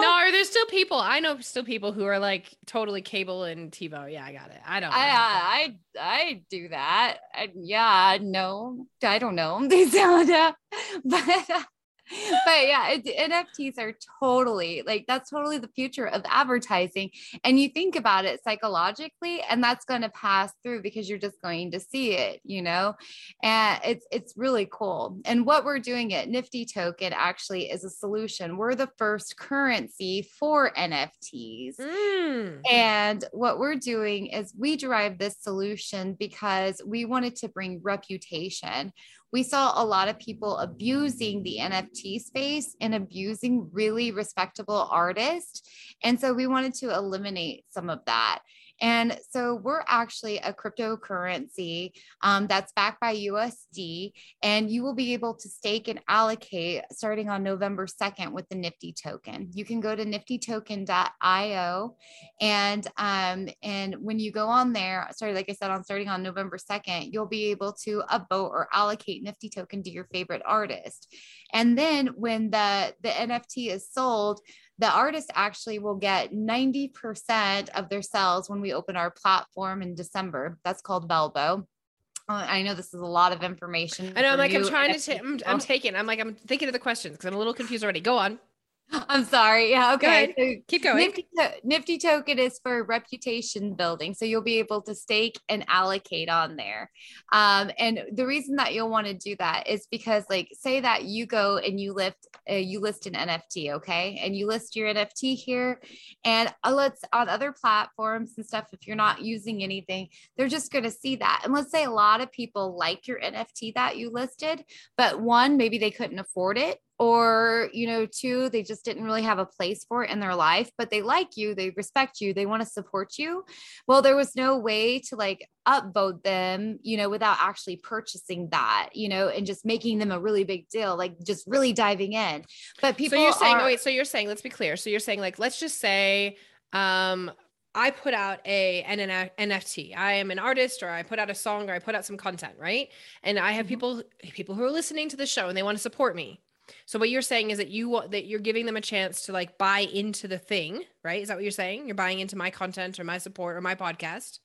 no are there still people i know still people who are like totally cable and tivo yeah i got it. I don't i I, I, I do that. I, yeah no i don't know. [LAUGHS] But uh, but yeah, it, NFTs are totally like that's totally the future of advertising. And you think about it psychologically, and that's going to pass through because you're just going to see it, you know. And it's it's really cool. And what we're doing at Nifty Token actually is a solution. We're the first currency for NFTs. Mm. And what we're doing is we derive this solution because we wanted to bring reputation we saw a lot of people abusing the NFT space and abusing really respectable artists. And so we wanted to eliminate some of that. And so we're actually a cryptocurrency um, that's backed by USD, and you will be able to stake and allocate starting on November 2nd with the Nifty token. You can go to niftytoken.io, and um, and when you go on there, sorry, like I said, on starting on November 2nd, you'll be able to upvote or allocate Nifty token to your favorite artist. And then when the the NFT is sold, the artist actually will get 90% of their sales when we open our platform in December. That's called Velbo. Uh, I know this is a lot of information. I know. I'm like, I'm trying to, take. I'm, I'm taking, I'm like, I'm thinking of the questions because I'm a little confused already. Go on. [LAUGHS] I'm sorry. Yeah. Okay. So Keep going. Nifty, to- Nifty token is for reputation building. So you'll be able to stake and allocate on there. Um, and the reason that you'll want to do that is because, like, say that you go and you lift, uh, you list an NFT, okay, and you list your NFT here, and uh, let's on other platforms and stuff. If you're not using anything, they're just going to see that. And let's say a lot of people like your NFT that you listed, but one maybe they couldn't afford it or you know two they just didn't really have a place for it in their life but they like you they respect you they want to support you well there was no way to like upvote them you know without actually purchasing that you know and just making them a really big deal like just really diving in but people so you're saying are, oh wait so you're saying let's be clear so you're saying like let's just say um I put out a an NFT. I am an artist, or I put out a song, or I put out some content, right? And I have mm-hmm. people people who are listening to the show and they want to support me. So what you're saying is that you want that you're giving them a chance to like buy into the thing, right? Is that what you're saying? You're buying into my content or my support or my podcast.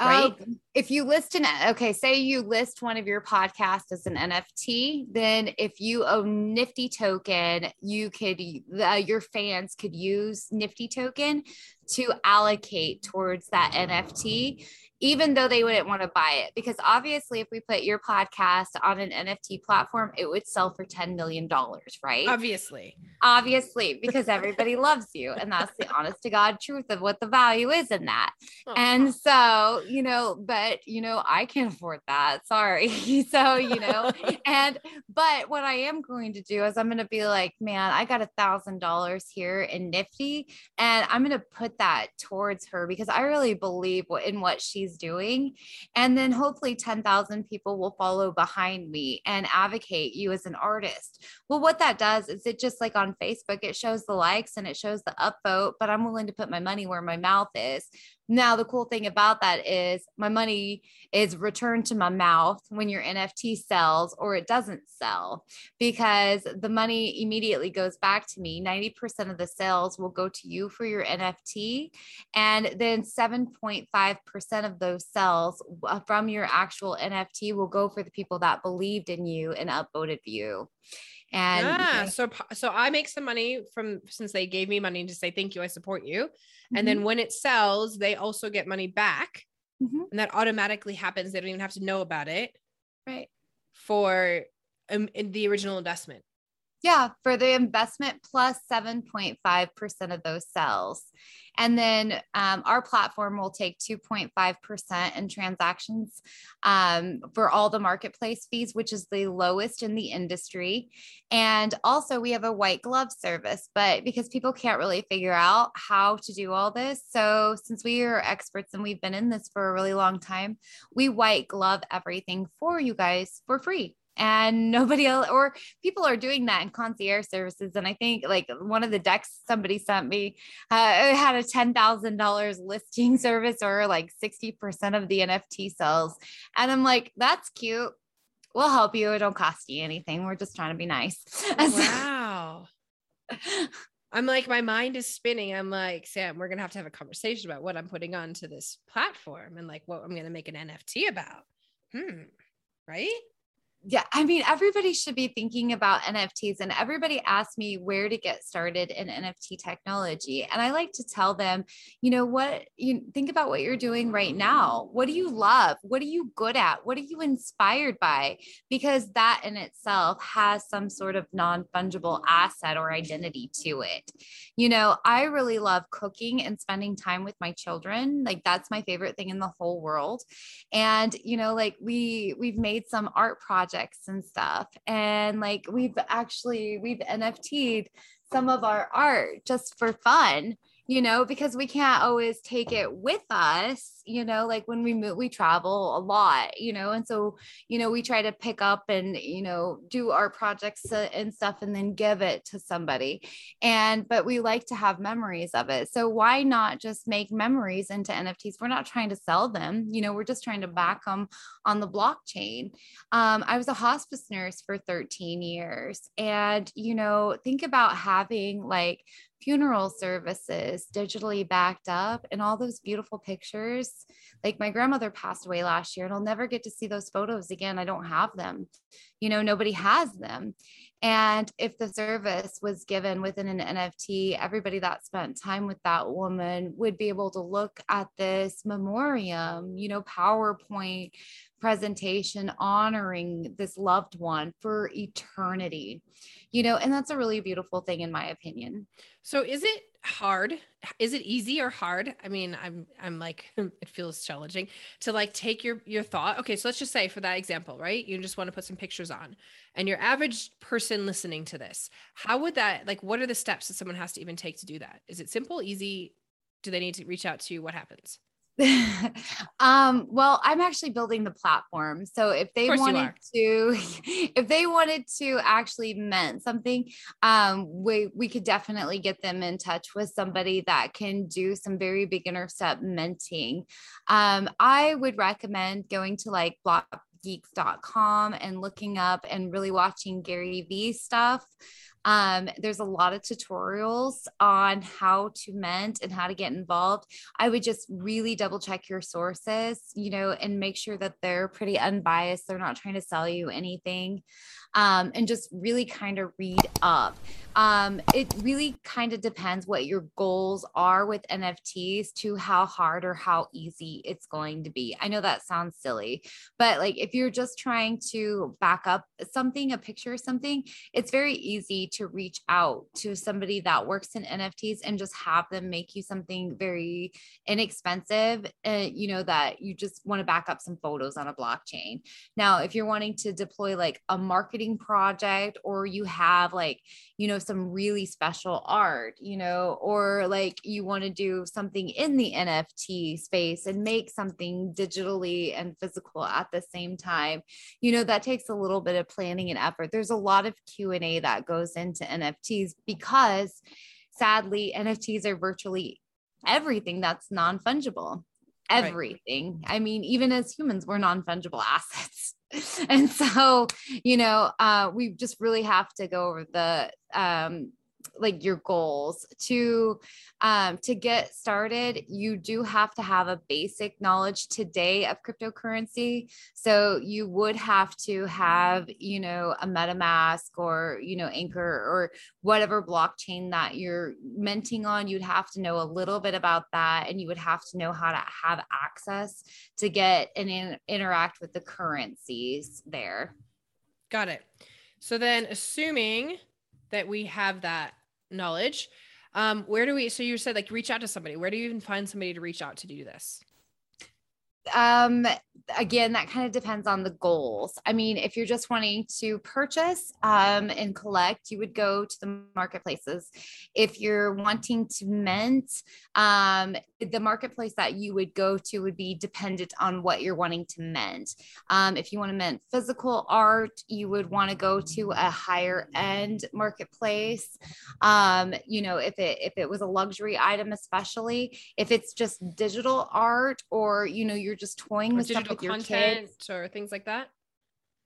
Right. Um, if you list an okay, say you list one of your podcasts as an NFT, then if you own Nifty token, you could uh, your fans could use Nifty token to allocate towards that NFT even though they wouldn't want to buy it. Because obviously, if we put your podcast on an NFT platform, it would sell for $10 million, right? Obviously. Obviously, [LAUGHS] because everybody loves you. And that's the honest to God truth of what the value is in that. Oh. And so, you know, but, you know, I can't afford that. Sorry. [LAUGHS] so, you know, [LAUGHS] and, but what I am going to do is I'm going to be like, man, I got a thousand dollars here in Nifty and I'm going to put that towards her because I really believe in what she's doing. And then hopefully 10,000 people will follow behind me and advocate you as an artist. Well, what that does is it just like on Facebook, it shows the likes and it shows the upvote, but I'm willing to put my money where my mouth is. Now, the cool thing about that is my money is returned to my mouth when your NFT sells or it doesn't sell because the money immediately goes back to me. 90% of the sales will go to you for your NFT. And then 7.5% of those sales uh, from your actual NFT will go for the people that believed in you and upvoted you. And yeah, so so I make some money from since they gave me money to say thank you, I support you. Mm-hmm. And then when it sells, they also get money back. Mm-hmm. And that automatically happens. They don't even have to know about it. Right. For um, the original investment. Yeah, for the investment plus 7.5% of those sales. And then um, our platform will take 2.5% in transactions um, for all the marketplace fees, which is the lowest in the industry. And also, we have a white glove service, but because people can't really figure out how to do all this. So, since we are experts and we've been in this for a really long time, we white glove everything for you guys for free and nobody else or people are doing that in concierge services and i think like one of the decks somebody sent me uh, had a $10000 listing [LAUGHS] service or like 60% of the nft sales and i'm like that's cute we'll help you it don't cost you anything we're just trying to be nice [LAUGHS] wow I'm like, my mind is spinning. I'm like, Sam, we're gonna have to have a conversation about what I'm putting onto this platform and like what I'm gonna make an NFT about. Hmm. Right? Yeah, I mean, everybody should be thinking about NFTs, and everybody asks me where to get started in NFT technology. And I like to tell them, you know, what you think about what you're doing right now. What do you love? What are you good at? What are you inspired by? Because that in itself has some sort of non fungible asset or identity to it. You know, I really love cooking and spending time with my children. Like, that's my favorite thing in the whole world. And, you know, like we, we've made some art projects projects and stuff. And like we've actually we've NFT'd some of our art just for fun you know, because we can't always take it with us, you know, like when we move, we travel a lot, you know, and so, you know, we try to pick up and, you know, do our projects and stuff and then give it to somebody. And, but we like to have memories of it. So why not just make memories into NFTs? We're not trying to sell them, you know, we're just trying to back them on the blockchain. Um, I was a hospice nurse for 13 years. And, you know, think about having like funeral services digitally backed up and all those beautiful pictures. Like my grandmother passed away last year and I'll never get to see those photos again. I don't have them. You know, nobody has them. And if the service was given within an NFT, everybody that spent time with that woman would be able to look at this memoriam, you know, PowerPoint presentation honoring this loved one for eternity. You know and that's a really beautiful thing in my opinion. So is it hard is it easy or hard? I mean i'm i'm like [LAUGHS] it feels challenging to like take your your thought. Okay so let's just say for that example right? You just want to put some pictures on and your average person listening to this how would that like what are the steps that someone has to even take to do that? Is it simple easy? Do they need to reach out to you? What happens [LAUGHS] um, well, I'm actually building the platform. So if they wanted to, [LAUGHS] if they wanted to actually mint something, um, we we could definitely get them in touch with somebody that can do some very beginner step minting. Um, I would recommend going to like blockgeeks.com and looking up and really watching Gary Vee stuff. Um, there's a lot of tutorials on how to mint and how to get involved. I would just really double check your sources, you know, and make sure that they're pretty unbiased. They're not trying to sell you anything um, and just really kind of read up. Um, it really kind of depends what your goals are with NFTs to how hard or how easy it's going to be. I know that sounds silly, but like if you're just trying to back up something, a picture or something, it's very easy to reach out to somebody that works in NFTs and just have them make you something very inexpensive, uh, you know, that you just want to back up some photos on a blockchain. Now, if you're wanting to deploy like a marketing project or you have like you know some really special art you know or like you want to do something in the nft space and make something digitally and physical at the same time you know that takes a little bit of planning and effort there's a lot of q&a that goes into nfts because sadly nfts are virtually everything that's non-fungible. Everything. Right. i mean even as humans we're non-fungible [LAUGHS] assets. And so you know uh, we just really have to go over the um, like your goals to um, to get started you do have to have a basic knowledge today of cryptocurrency. So you would have to have you know a metamask or you know anchor or whatever blockchain that you're minting on. You'd have to know a little bit about that and you would have to know how to have access to get and in, interact with the currencies there. Got it. So then assuming that we have that knowledge. Um where do we so you said like reach out to somebody. Where do you even find somebody to reach out to do this um again that kind of depends on the goals. I mean if you're just wanting to purchase um, and collect you would go to the marketplaces. If you're wanting to mint um, the marketplace that you would go to would be dependent on what you're wanting to mint. Um, if you want to mint physical art you would want to go to a higher end marketplace. Um, you know if it if it was a luxury item especially if it's just digital art or you know you're just toying Or with stuff digital with your content kids or things like that.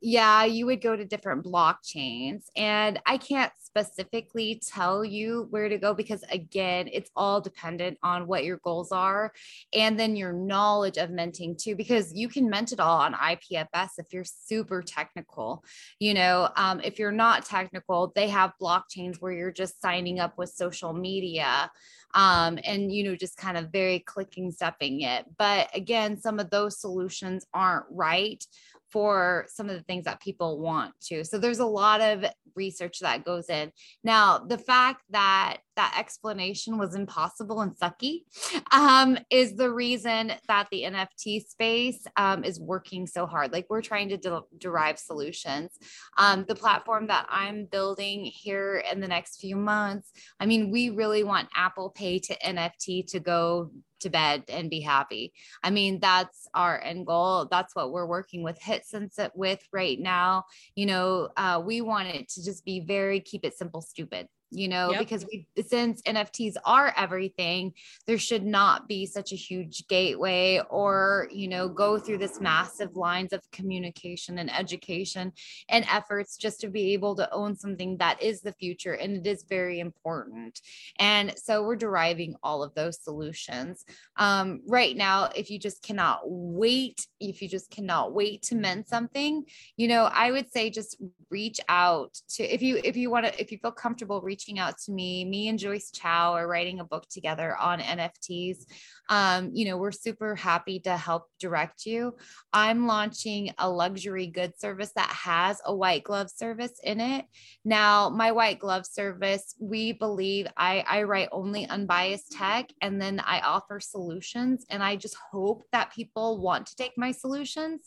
Yeah, you would go to different blockchains. And I can't specifically tell you where to go because, again, it's all dependent on what your goals are and then your knowledge of minting too, because you can mint it all on IPFS if you're super technical. You know, um, if you're not technical, they have blockchains where you're just signing up with social media um, and you know just kind of very clicking stepping it but again some of those solutions aren't right for some of the things that people want to. So there's a lot of research that goes in. Now the fact that that explanation was impossible and sucky um, is the reason that the nft space um, is working so hard like we're trying to de- derive solutions um, the platform that i'm building here in the next few months I mean, we really want Apple Pay to NFT to go to bed and be happy. I mean, that's our end goal. That's what we're working with HitSense with right now. You know, uh, we want it to just be very keep it simple, stupid you know Yep. because we since nfts are everything there should not be such a huge gateway or you know go through this massive lines of communication and education and efforts just to be able to own something that is the future and it is very important and so we're deriving all of those solutions um, right now if you just cannot wait if you just cannot wait to mint something you know i would say just reach out to if you if you want to if you feel comfortable reaching out to me. Me and joyce chow are writing a book together on nfts um, you know we're super happy to help direct you. I'm launching a luxury goods service that has a white glove service in it. Now my white glove service we believe i i write only unbiased tech and then i offer solutions and i just hope that people want to take my solutions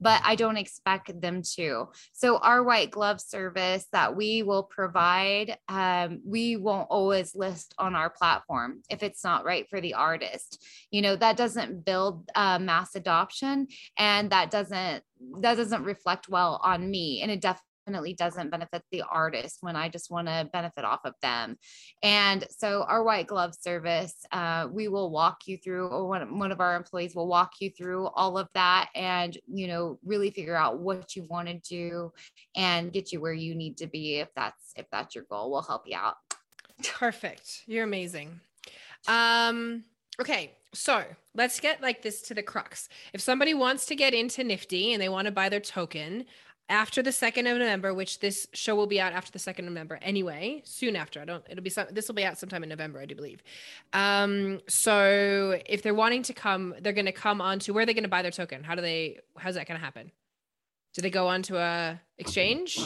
but i don't expect them to. So our white glove service that we will provide um, we won't always list on our platform if it's not right for the artist. You know that doesn't build uh, mass adoption and that doesn't that doesn't reflect well on me and it definitely doesn't benefit the artist when i just want to benefit off of them and so our white glove service uh, we will walk you through or one, one of our employees will walk you through all of that and you know really figure out what you want to do and get you where you need to be if that's if that's your goal we'll help you out Perfect. You're amazing. Um, okay, so let's get like this to the crux. If somebody wants to get into Nifty and they want to buy their token after the 2nd of November, which this show will be out after the 2nd of November anyway, soon after. I don't it'll be some this will be out sometime in November, I do believe. Um, so if they're wanting to come, they're gonna come on to where are they gonna buy their token? How do they how's that gonna happen? Do they go onto a exchange?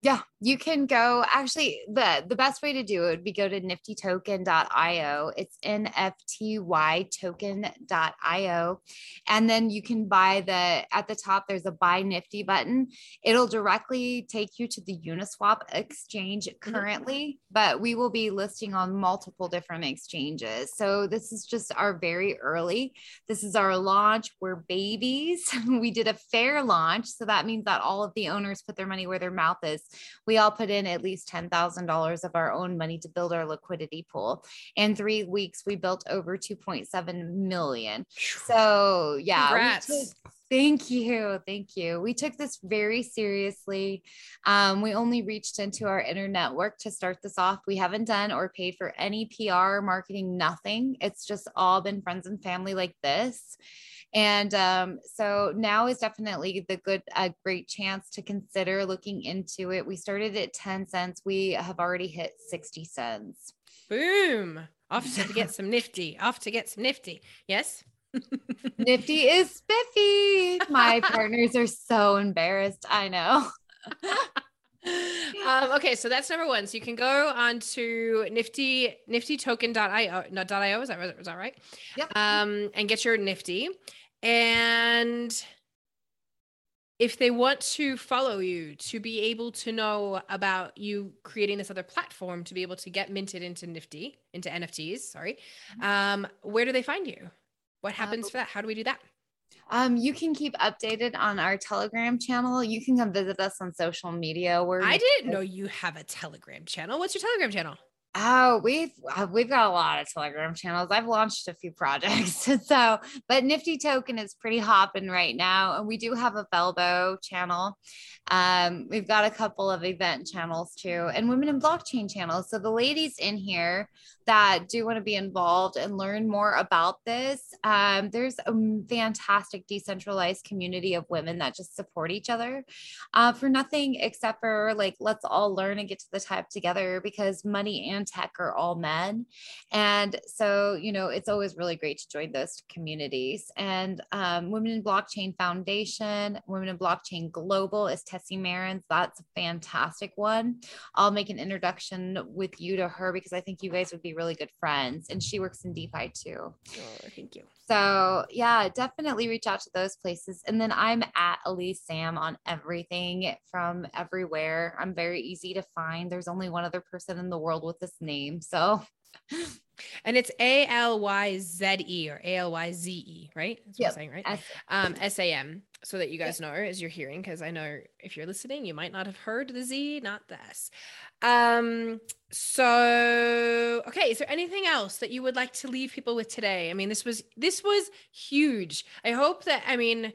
Yeah, you can go. Actually, the the best way to do it would be go to niftytoken.io. It's nftytoken.io. And then you can buy the at the top there's a buy nifty button. It'll directly take you to the Uniswap exchange mm-hmm. currently, but we will be listing on multiple different exchanges. So this is just our very early. This is our launch. We're babies. [LAUGHS] we did a fair launch, so that means that all of the owners put their money where their mouth is we all put in at least $10,000 of our own money to build our liquidity pool. In three weeks, we built over 2.7 million. So, yeah. Congrats. took- Thank you. Thank you. We took this very seriously. Um, we only reached into our inner network to start this off. We haven't done or paid for any PR, marketing, nothing. It's just all been friends and family like this. And um, so now is definitely the good, a great chance to consider looking into it. We started at 10 cents. We have already hit 60 cents. Boom. Off to [LAUGHS] get some nifty. Off to get some nifty. Yes. [LAUGHS] Nifty is spiffy. My partners are so embarrassed. I know. [LAUGHS] um, okay, so that's number one. So you can go on to nifty niftytoken.io, not .io, is that, is that right? Yep. Um, and get your nifty. And if they want to follow you to be able to know about you creating this other platform to be able to get minted into nifty into nfts sorry mm-hmm. um, where do they find you what happens uh, for that how do we do that um, you can keep updated on our Telegram channel. You can come visit us on social media. Where I didn't know you have a Telegram channel. What's your Telegram channel? Oh, we've uh, we've got a lot of Telegram channels. I've launched a few projects, [LAUGHS] so but Nifty Token is pretty hopping right now, and we do have a Velbo channel. Um, we've got a couple of event channels too, and Women in Blockchain channels. So the ladies in here that do want to be involved and learn more about this, um, there's a fantastic decentralized community of women that just support each other uh, for nothing except for like let's all learn and get to the type together because money and and tech are all men. And so, you know, it's always really great to join those communities. And um, Women in Blockchain Foundation, Women in Blockchain Global is Tessie Marins. That's a fantastic one. I'll make an introduction with you to her because I think you guys would be really good friends. And she works in DeFi too. Oh, thank you. So yeah, definitely reach out to those places. And then I'm at Alyze Sam on everything from everywhere. I'm very easy to find. There's only one other person in the world with this name. So [LAUGHS] and it's A L Y Z E or A L Y Z E, right? That's what yep. I'm saying, right? S- um, S A M, so that you guys know as you're hearing, because I know if you're listening, you might not have heard the Z, not the S. Um, so okay, is there anything else that you would like to leave people with today? I mean, this was this was huge. I hope that I mean,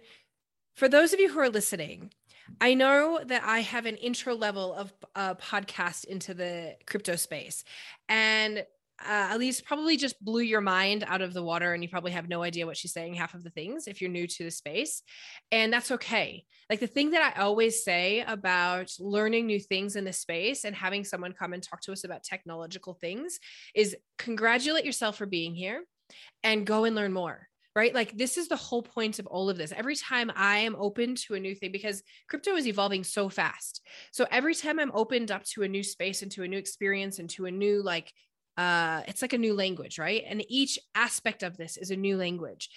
for those of you who are listening, I know that I have an intro level of uh, podcast into the crypto space, and uh, Alyze probably just blew your mind out of the water and you probably have no idea what she's saying half of the things if you're new to the space. And that's okay. Like the thing that I always say about learning new things in the space and having someone come and talk to us about technological things is congratulate yourself for being here and go and learn more right? Like this is the whole point of all of this. Every time I am open to a new thing, because crypto is evolving so fast. So every time I'm opened up to a new space and to a new experience and to a new like uh, it's like a new language, right? And each aspect of this is a new language.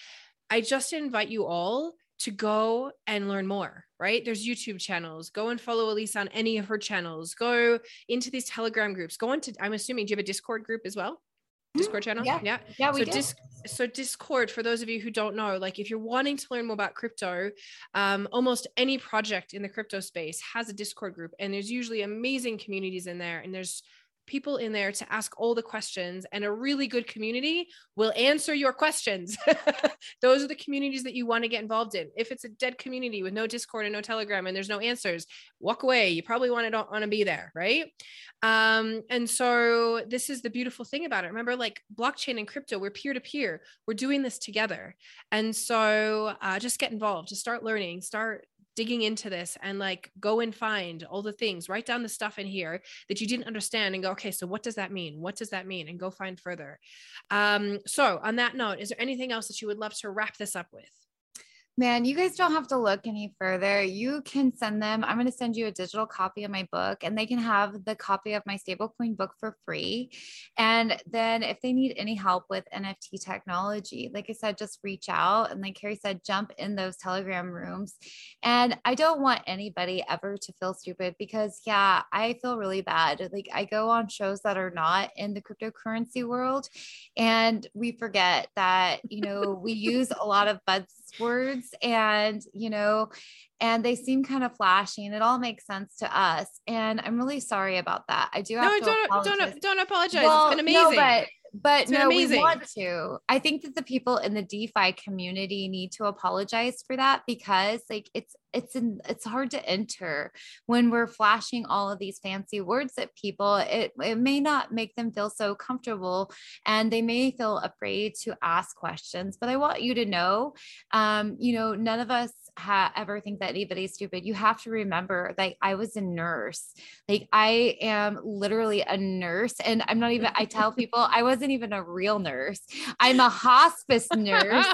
I just invite you all to go and learn more, right? There's YouTube channels. Go and follow Alyze on any of her channels. Go into these Telegram groups. Go into, I'm assuming, do you have a Discord group as well? Discord channel? Yeah. Yeah. Yeah. We so, do. so Discord, for those of you who don't know, like if you're wanting to learn more about crypto, um, almost any project in the crypto space has a Discord group. And there's usually amazing communities in there. And there's people in there to ask all the questions and a really good community will answer your questions. [LAUGHS] Those are the communities that you want to get involved in. If it's a dead community with no discord and no telegram and there's no answers walk away. You probably want to don't want to be there right? Um, and so this is the beautiful thing about it. Remember like blockchain and crypto we're peer to peer we're doing this together. And so uh, just get involved. Just start learning. Start digging into this and like go and find all the things write down the stuff in here that you didn't understand and go okay so what does that mean? What does that mean? and go find further. Um, so on that note is there anything else that you would love to wrap this up with Man, you guys don't have to look any further. You can send them. I'm going to send you a digital copy of my book, and they can have the copy of my stablecoin book for free. And then, if they need any help with NFT technology, like I said, just reach out. And like Keri said, jump in those Telegram rooms. And I don't want anybody ever to feel stupid because, yeah, I feel really bad. Like I go on shows that are not in the cryptocurrency world, and we forget that, you know, we [LAUGHS] use a lot of buzzwords and you know and they seem kind of flashy and it all makes sense to us. And i'm really sorry about that. I do have no, to don't, apologize. don't don't apologize well, it's been amazing no, but but no, amazing. we want to. I think that the people in the DeFi community need to apologize for that because like it's it's in, it's hard to enter when we're flashing all of these fancy words at people. It it may not make them feel so comfortable, and they may feel afraid to ask questions. But I want you to know, um, you know, none of us ha- ever think that anybody's stupid, you have to remember like I was a nurse. Like I am literally a nurse. And I'm not even, I tell [LAUGHS] people I wasn't even a real nurse. I'm a hospice nurse.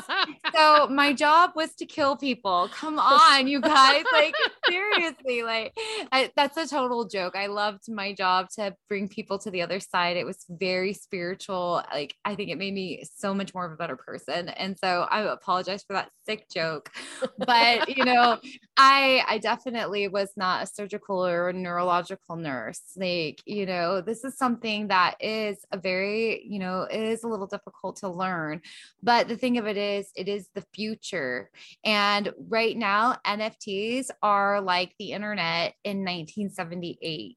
so my job was to kill people. Come on, you guys. Like seriously, like I, that's a total joke. I loved my job to bring people to the other side. It was very spiritual. Like I think it made me so much more of a better person. And so I apologize for that sick joke. But you know, I I definitely was not a surgical or a neurological nurse. Like, you know, this is something that is a very, you know, it is a little difficult to learn. But the thing of it is, it is the future. And right now, NFTs are like the internet in 1978.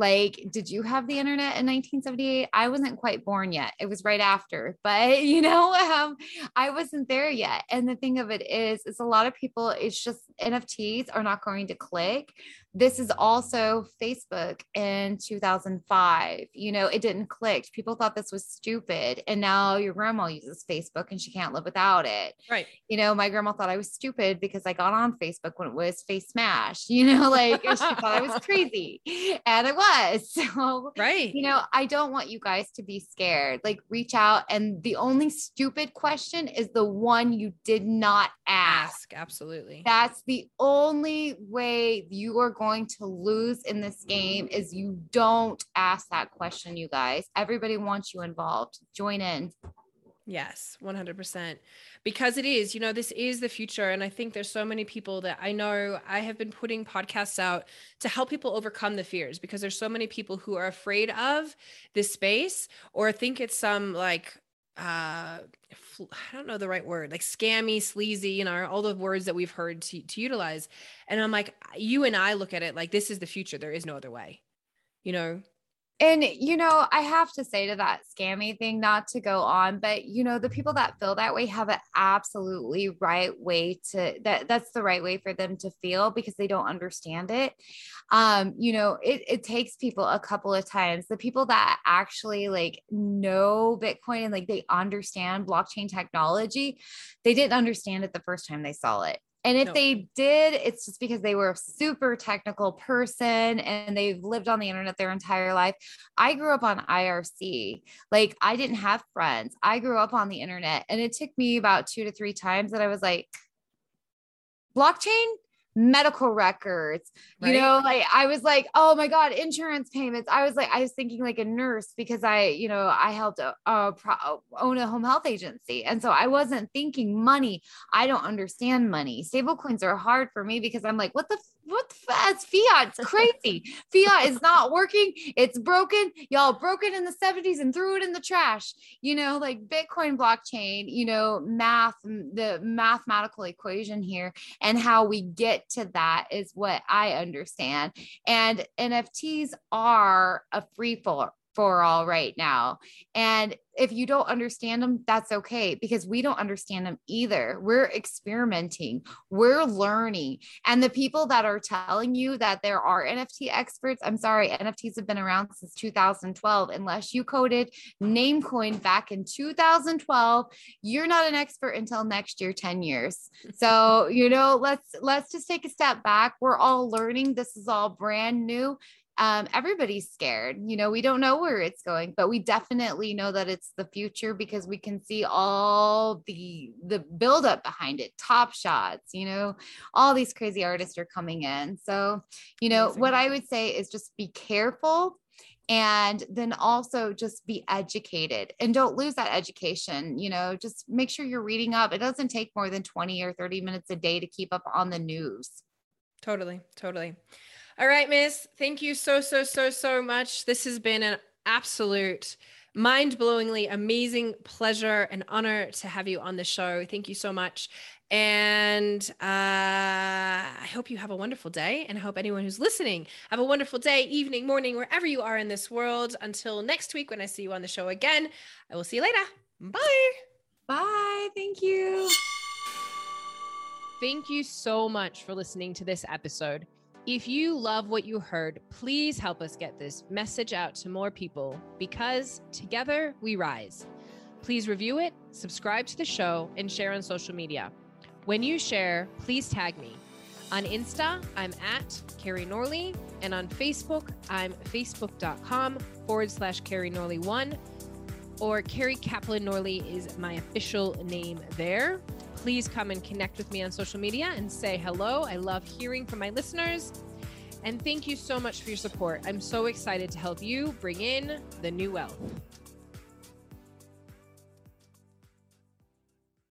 Like, did you have the internet in 1978? I wasn't quite born yet. It was right after, [LAUGHS] but you know, um, I wasn't there yet. And the thing of it is, is a lot of people, it's just NFTs are not going to click this is also Facebook in 2005. You know, it didn't click. People thought this was stupid. And now your grandma uses Facebook and she can't live without it. Right. You know, my grandma thought I was stupid because I got on Facebook when it was FaceMash, you know, [LAUGHS] like she thought I was crazy. And I was. [LAUGHS] So, right. You know, I don't want you guys to be scared. Like, reach out. And the only stupid question is the one you did not ask. ask absolutely. That's the only way you are going to lose in this game is you don't ask that question, you guys. Everybody wants you involved. Join in. Yes, 100%. Because it is, you know, this is the future. And I think there's so many people that I know I have been putting podcasts out to help people overcome the fears because there's so many people who are afraid of this space or think it's some like uh I don't know the right word, like scammy, sleazy, you know, all the words that we've heard to, to utilize. And I'm like, you and I look at it like this is the future. There is no other way, you know? And, you know, I have to say to that scammy thing, not to go on, but, you know, the people that feel that way have an absolutely right way to that. That's the right way for them to feel because they don't understand it. Um, you know, it, it takes people a couple of times. The people that actually like know Bitcoin and like they understand blockchain technology, they didn't understand it the first time they saw it. And if no. they did, it's just because they were a super technical person and they've lived on the internet their entire life. I grew up on IRC. Like I didn't have friends. I grew up on the internet and it took me about two to three times that I was like, blockchain? Medical records right. you know like i was like oh my god insurance payments. I was like i was thinking like a nurse because i you know i helped a, a pro, own a home health agency. And so i wasn't thinking money. I don't understand money. Stable coins are hard for me because i'm like what the what the that's fiat. It's crazy. [LAUGHS] Fiat is not working. It's broken. Y'all broke it in the 70s and threw it in the trash. You know like bitcoin blockchain you know math the mathematical equation here and how we get to that is what i understand. And nfts are a free for for all right now. And if you don't understand them, that's okay because we don't understand them either. We're experimenting, we're learning. And the people that are telling you that there are NFT experts, I'm sorry, NFTs have been around since 2012. Unless you coded Namecoin back in 2012, you're not an expert until next year, 10 years. So, [LAUGHS] you know, let's let's just take a step back. We're all learning. This is all brand new um, everybody's scared. You know, we don't know where it's going, but we definitely know that it's the future because we can see all the the buildup behind it, top shots. You know, all these crazy artists are coming in. So, you know, Amazing. what I would say is just be careful and then also just be educated and don't lose that education you know just make sure you're reading up it doesn't take more than 20 or 30 minutes a day to keep up on the news totally totally all right, Miss. Thank you so, so, so, so much. This has been an absolute mind blowingly amazing pleasure and honor to have you on the show. Thank you so much. And uh, I hope you have a wonderful day. And I hope anyone who's listening have a wonderful day, evening, morning, wherever you are in this world. Until next week, when I see you on the show again, I will see you later. Bye. Bye. Thank you. Thank you so much for listening to this episode. If you love what you heard, please help us get this message out to more people because together we rise. Please review it, subscribe to the show, and share on social media. When you share, please tag me. On Insta, I'm at Keri Norley, and on Facebook, I'm facebook.com forward slash Keri Norley1, or Keri Kaplan Norley is my official name there. Please come and connect with me on social media and say hello. I love hearing from my listeners. And thank you so much for your support. I'm so excited to help you bring in the new wealth.